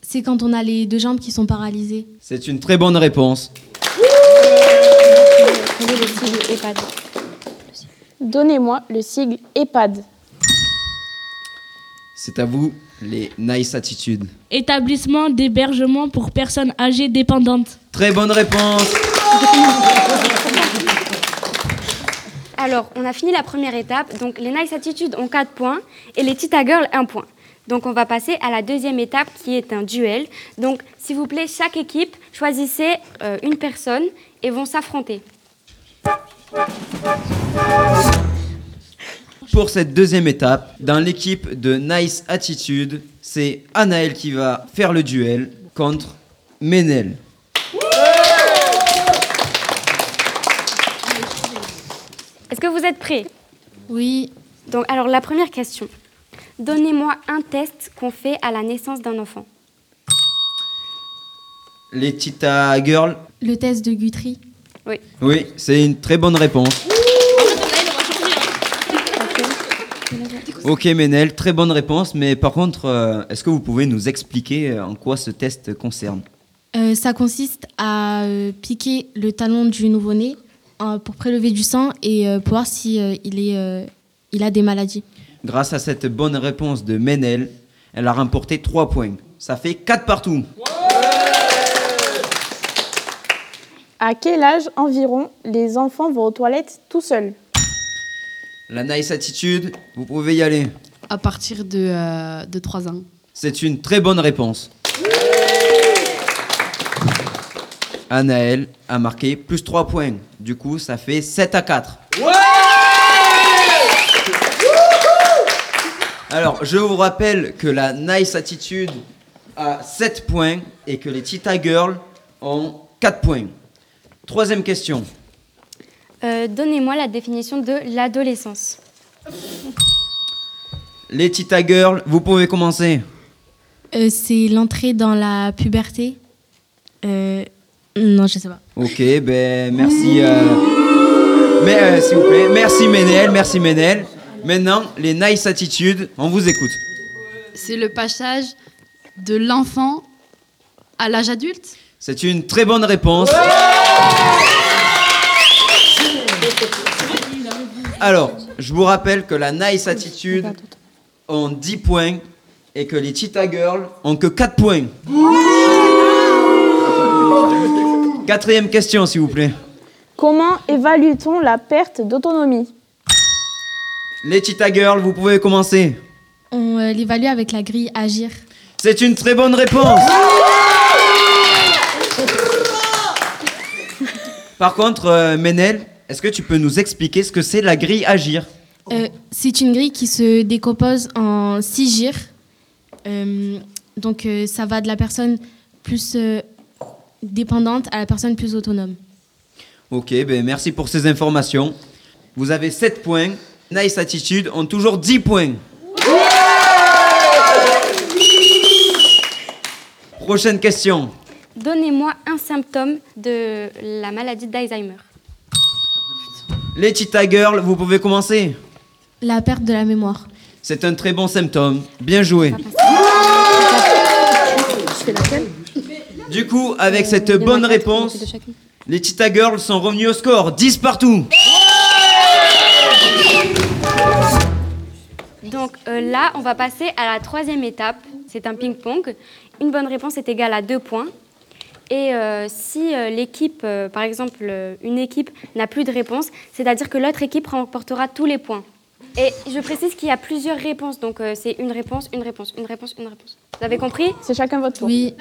S32: C'est quand on a les deux jambes qui sont paralysées.
S24: C'est une très bonne réponse.
S25: EHPAD.
S27: Donnez-moi le sigle EHPAD.
S24: C'est à vous, les nice attitudes.
S27: Établissement d'hébergement pour personnes âgées dépendantes.
S24: Très bonne réponse.
S25: Alors, on a fini la première étape. Donc, les Nice Attitudes ont 4 points et les Tita Girls 1 point. Donc, on va passer à la deuxième étape qui est un duel. Donc, s'il vous plaît, chaque équipe, choisissez euh, une personne et vont s'affronter.
S24: Pour cette deuxième étape, dans l'équipe de Nice Attitude, c'est Anaël qui va faire le duel contre Ménel.
S25: Est-ce que vous êtes prêts?
S32: Oui.
S25: Donc, alors, la première question. Donnez-moi un test qu'on fait à la naissance d'un enfant.
S24: Les Tita Girls,
S32: Le test de Guthrie.
S25: Oui.
S24: oui, c'est une très bonne réponse. Ok Ménel, très bonne réponse, mais par contre, euh, est-ce que vous pouvez nous expliquer euh, en quoi ce test concerne?
S32: Euh, ça consiste à euh, piquer le talon du nouveau-né pour prélever du sang et euh, pour voir si euh, il, est, euh, il a des maladies.
S24: Grâce à cette bonne réponse de Ménel, elle a remporté 3 points. Ça fait 4 partout.
S27: À quel âge environ les enfants vont aux toilettes tout seuls?
S24: La nice attitude, vous pouvez y aller.
S7: À partir de, euh, de 3 ans.
S24: C'est une très bonne réponse. Anaël a marqué plus 3 points. Du coup, ça fait 7 à 4. Alors, je vous rappelle que la Nice Attitude a 7 points et que les Tita Girls ont 4 points. Troisième question.
S25: Euh, Donnez-moi la définition de l'adolescence.
S24: Les Tita Girls, vous pouvez commencer.
S32: Euh, c'est l'entrée dans la puberté. Euh, non, je sais pas.
S24: Ok, ben merci. euh, Mais euh, s'il vous plaît, merci Ménel, merci Ménel. Maintenant, les nice attitudes, on vous écoute.
S7: C'est le passage de l'enfant à l'âge adulte.
S24: C'est une très bonne réponse. Alors, je vous rappelle que la nice attitude ont 10 points et que les Cheetah Girls ont que 4 points. Quatrième question, s'il vous plaît.
S27: Comment évalue-t-on la perte d'autonomie
S24: Les Cheetah Girls, vous pouvez commencer.
S32: On euh, l'évalue avec la grille Agir.
S24: C'est une très bonne réponse. Par contre, euh, Ménel, est-ce que tu peux nous expliquer ce que c'est la grille Agir
S32: Euh, c'est une grille qui se décompose en six gires. Euh, donc euh, ça va de la personne plus euh, dépendante à la personne plus autonome.
S24: Ok, ben merci pour ces informations. Vous avez 7 points. Nice Attitude ont toujours 10 points. Prochaine question.
S25: Donnez-moi un symptôme de la maladie d'Alzheimer.
S24: Les Cheetah Girls, vous pouvez commencer.
S32: La perte de la mémoire.
S24: C'est un très bon symptôme. Bien joué. Du coup, avec cette bonne réponse, les Cheetah Girls sont revenus au score. 10 partout.
S25: Donc euh, là, on va passer à la troisième étape. C'est un ping-pong. Une bonne réponse est égale à deux points. Et euh, si euh, l'équipe, euh, par exemple, euh, une équipe n'a plus de réponse, c'est-à-dire que l'autre équipe remportera tous les points. Et je précise qu'il y a plusieurs réponses, donc euh, c'est une réponse, une réponse, une réponse, une réponse. Vous avez compris?
S27: C'est chacun votre tour.
S32: Oui.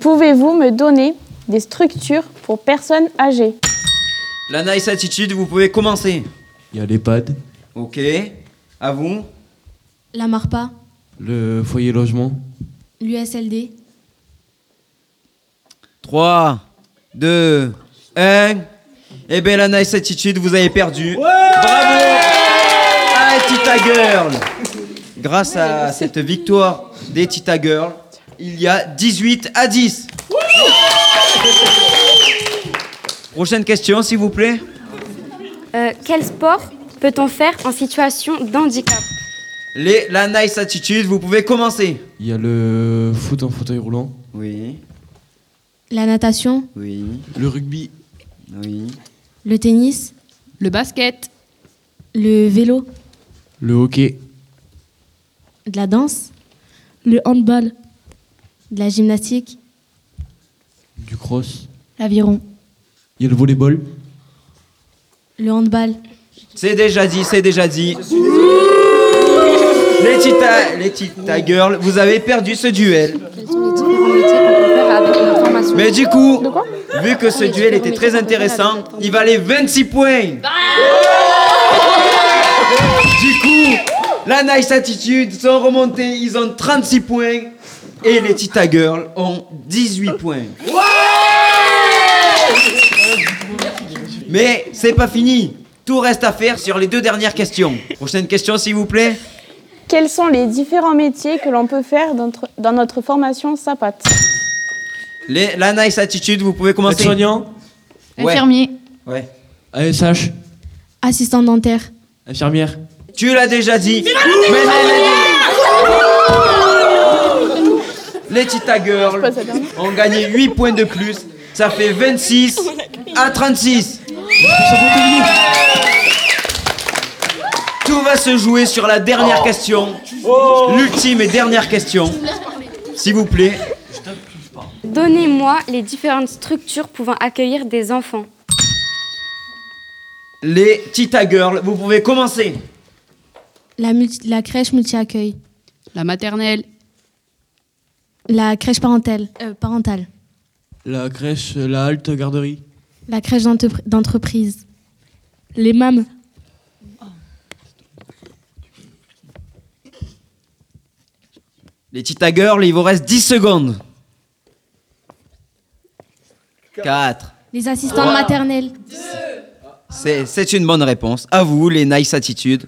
S27: Pouvez-vous me donner des structures pour personnes âgées
S24: La Nice Attitude, vous pouvez commencer.
S38: Il y a l'EHPAD,
S24: Ok. À vous.
S32: La MARPA.
S38: le foyer logement,
S32: L'USLD.
S24: 3, 2, 1. Eh bien, la Nice Attitude, vous avez perdu. Bravo à Tita Girl. Grâce à cette victoire des Tita Girls, il y a 18 à 10. Prochaine question, s'il vous plaît.
S25: Euh, Quel sport peut-on faire en situation d'handicap?
S24: Les, la Nice Attitude, vous pouvez commencer.
S38: il y a le foot en fauteuil roulant,
S24: Oui,
S32: La natation.
S24: oui,
S38: le rugby,
S24: oui,
S32: Le tennis.
S7: Le basket.
S32: Le vélo.
S19: Le hockey.
S32: De la danse. Le handball. De la gymnastique.
S19: Du cross.
S32: L'aviron.
S19: Il y a le volleyball.
S32: Le handball.
S24: C'est déjà dit, c'est déjà dit. Les Tita, les Tita Girls, vous avez perdu ce duel. Mais du coup, vu que ce duel était très intéressant, il valait 26 points. Du coup, la Nice Attitude sont remontés, ils ont 36 points. Et les Tita Girls ont 18 points. Mais c'est pas fini. Tout reste à faire sur les deux dernières questions. Prochaine question, s'il vous plaît.
S36: Quels sont les différents métiers que l'on peut faire dans notre, dans notre formation SAPAT
S24: Les- la nice attitude, vous pouvez commencer. Ouais.
S36: Infirmier.
S24: Ouais.
S19: ASH.
S32: Assistant dentaire.
S19: Infirmière.
S24: Tu l'as déjà dit. Mais les, Tita Girls ont gagné 8 points de plus. Ça fait 26 à 36. Tout va se jouer sur la dernière question. L'ultime et dernière question. S'il vous plaît.
S25: Donnez-moi les différentes structures pouvant accueillir des enfants.
S24: Les Tita Girls, vous pouvez commencer.
S32: La, multi- la crèche multi-accueil.
S7: La maternelle.
S32: La crèche parentale. euh, parentale.
S19: La crèche, la halte garderie.
S32: La crèche d'entrepr- d'entreprise. Les mâmes.
S24: Les Tita Girls, il vous reste 10 secondes. 4.
S32: Les assistantes maternelles.
S24: C'est c'est une bonne réponse. À vous, les nice attitudes.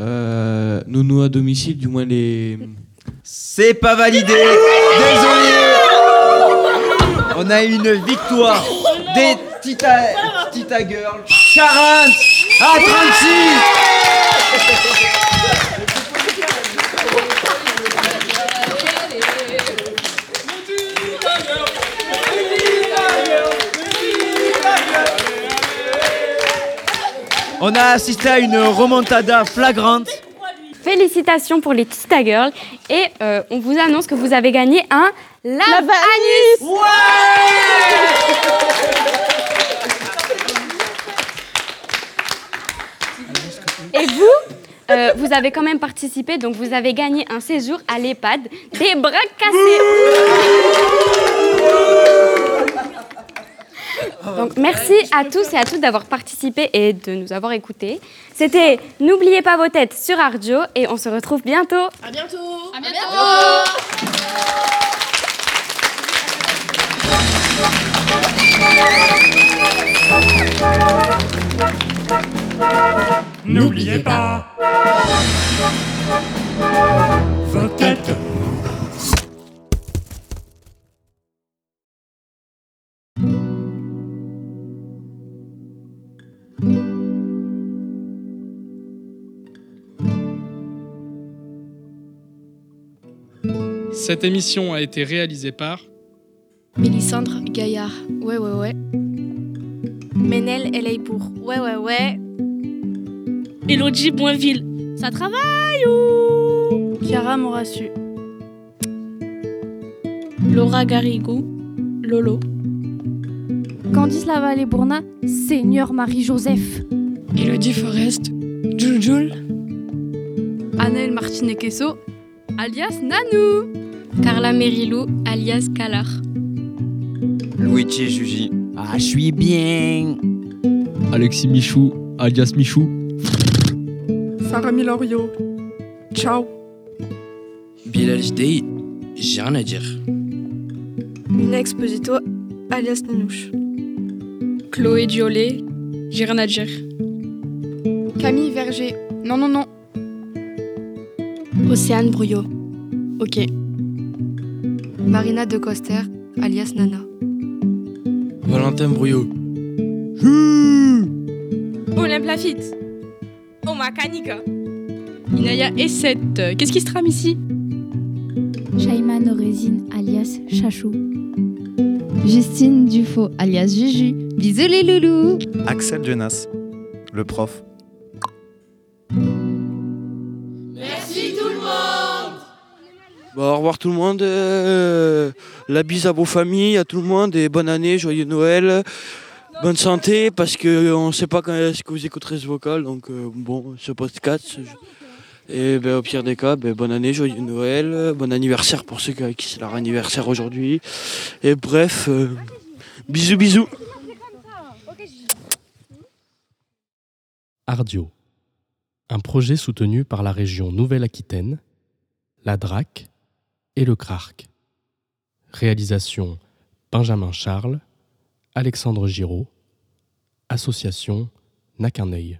S19: Euh, nounou à domicile, du moins les.
S24: C'est pas validé. Désolé. On a une victoire des Tita, Tita Girls. 40 à 36. On a assisté à une remontada flagrante.
S25: Félicitations pour les Tita Girls. Et euh, on vous annonce que vous avez gagné un lave anus. Et vous, euh, vous avez quand même participé, donc vous avez gagné un séjour à l'EHPAD. Des bras cassés. Donc merci à tous et à toutes d'avoir participé et de nous avoir écoutés. C'était N'oubliez pas vos têtes sur Ardio et on se retrouve bientôt.
S27: À bientôt. À bientôt.
S29: N'oubliez pas vos têtes.
S5: Cette émission a été réalisée par
S39: Mélissandre Gaillard. Ouais, ouais, ouais.
S27: Ménel Eleibourg. Ouais, ouais, ouais. Elodie Boinville. Ça travaille ou?
S8: Chiara Morassu.
S40: Laura Garrigou. Lolo.
S41: Candice Laval Bourna, Seigneur Marie-Joseph.
S4: Elodie Forest, Juljul.
S7: Annelle Martinez-Queso, alias Nanou.
S32: Carla Merilou, alias Calar.
S24: Luigi Juji. Ah, je suis bien.
S42: Alexis Michou, alias Michou.
S4: Sarah Milorio. Ciao.
S43: Bilal Jdei, j'ai rien à dire.
S4: Mina Exposito, alias Nanouche.
S7: Chloé Diolé, j'ai rien à dire.
S4: Camille Verger. Non, non, non.
S44: Océane Brouillot.
S4: Ok.
S44: Marina de Coster, alias Nana.
S19: Valentin Brouillot.
S27: Olympe Lafitte. Oma Kanika.
S7: Inaya E7. Qu'est-ce qui se trame ici?
S23: Shaima Norésine, alias Chachou. Justine Dufaux, alias Juju. Bisous les loulous
S11: Axel Jonas. Le prof.
S19: Bon, au revoir tout le monde. euh, la bise à vos familles, à tout le monde, et bonne année, joyeux Noël. Bonne santé, parce qu'on ne sait pas quand est-ce que vous écouterez ce vocal, donc euh, bon, ce podcast. Et ben, au pire des cas, ben, bonne année, joyeux Noël, bon anniversaire pour ceux qui c'est leur anniversaire aujourd'hui. Et bref, euh, bisous bisous.
S20: Ardio, un projet soutenu par la région Nouvelle-Aquitaine, la DRAC et le CRARC. Réalisation Benjamin Charles, Alexandre Giraud, Association œil.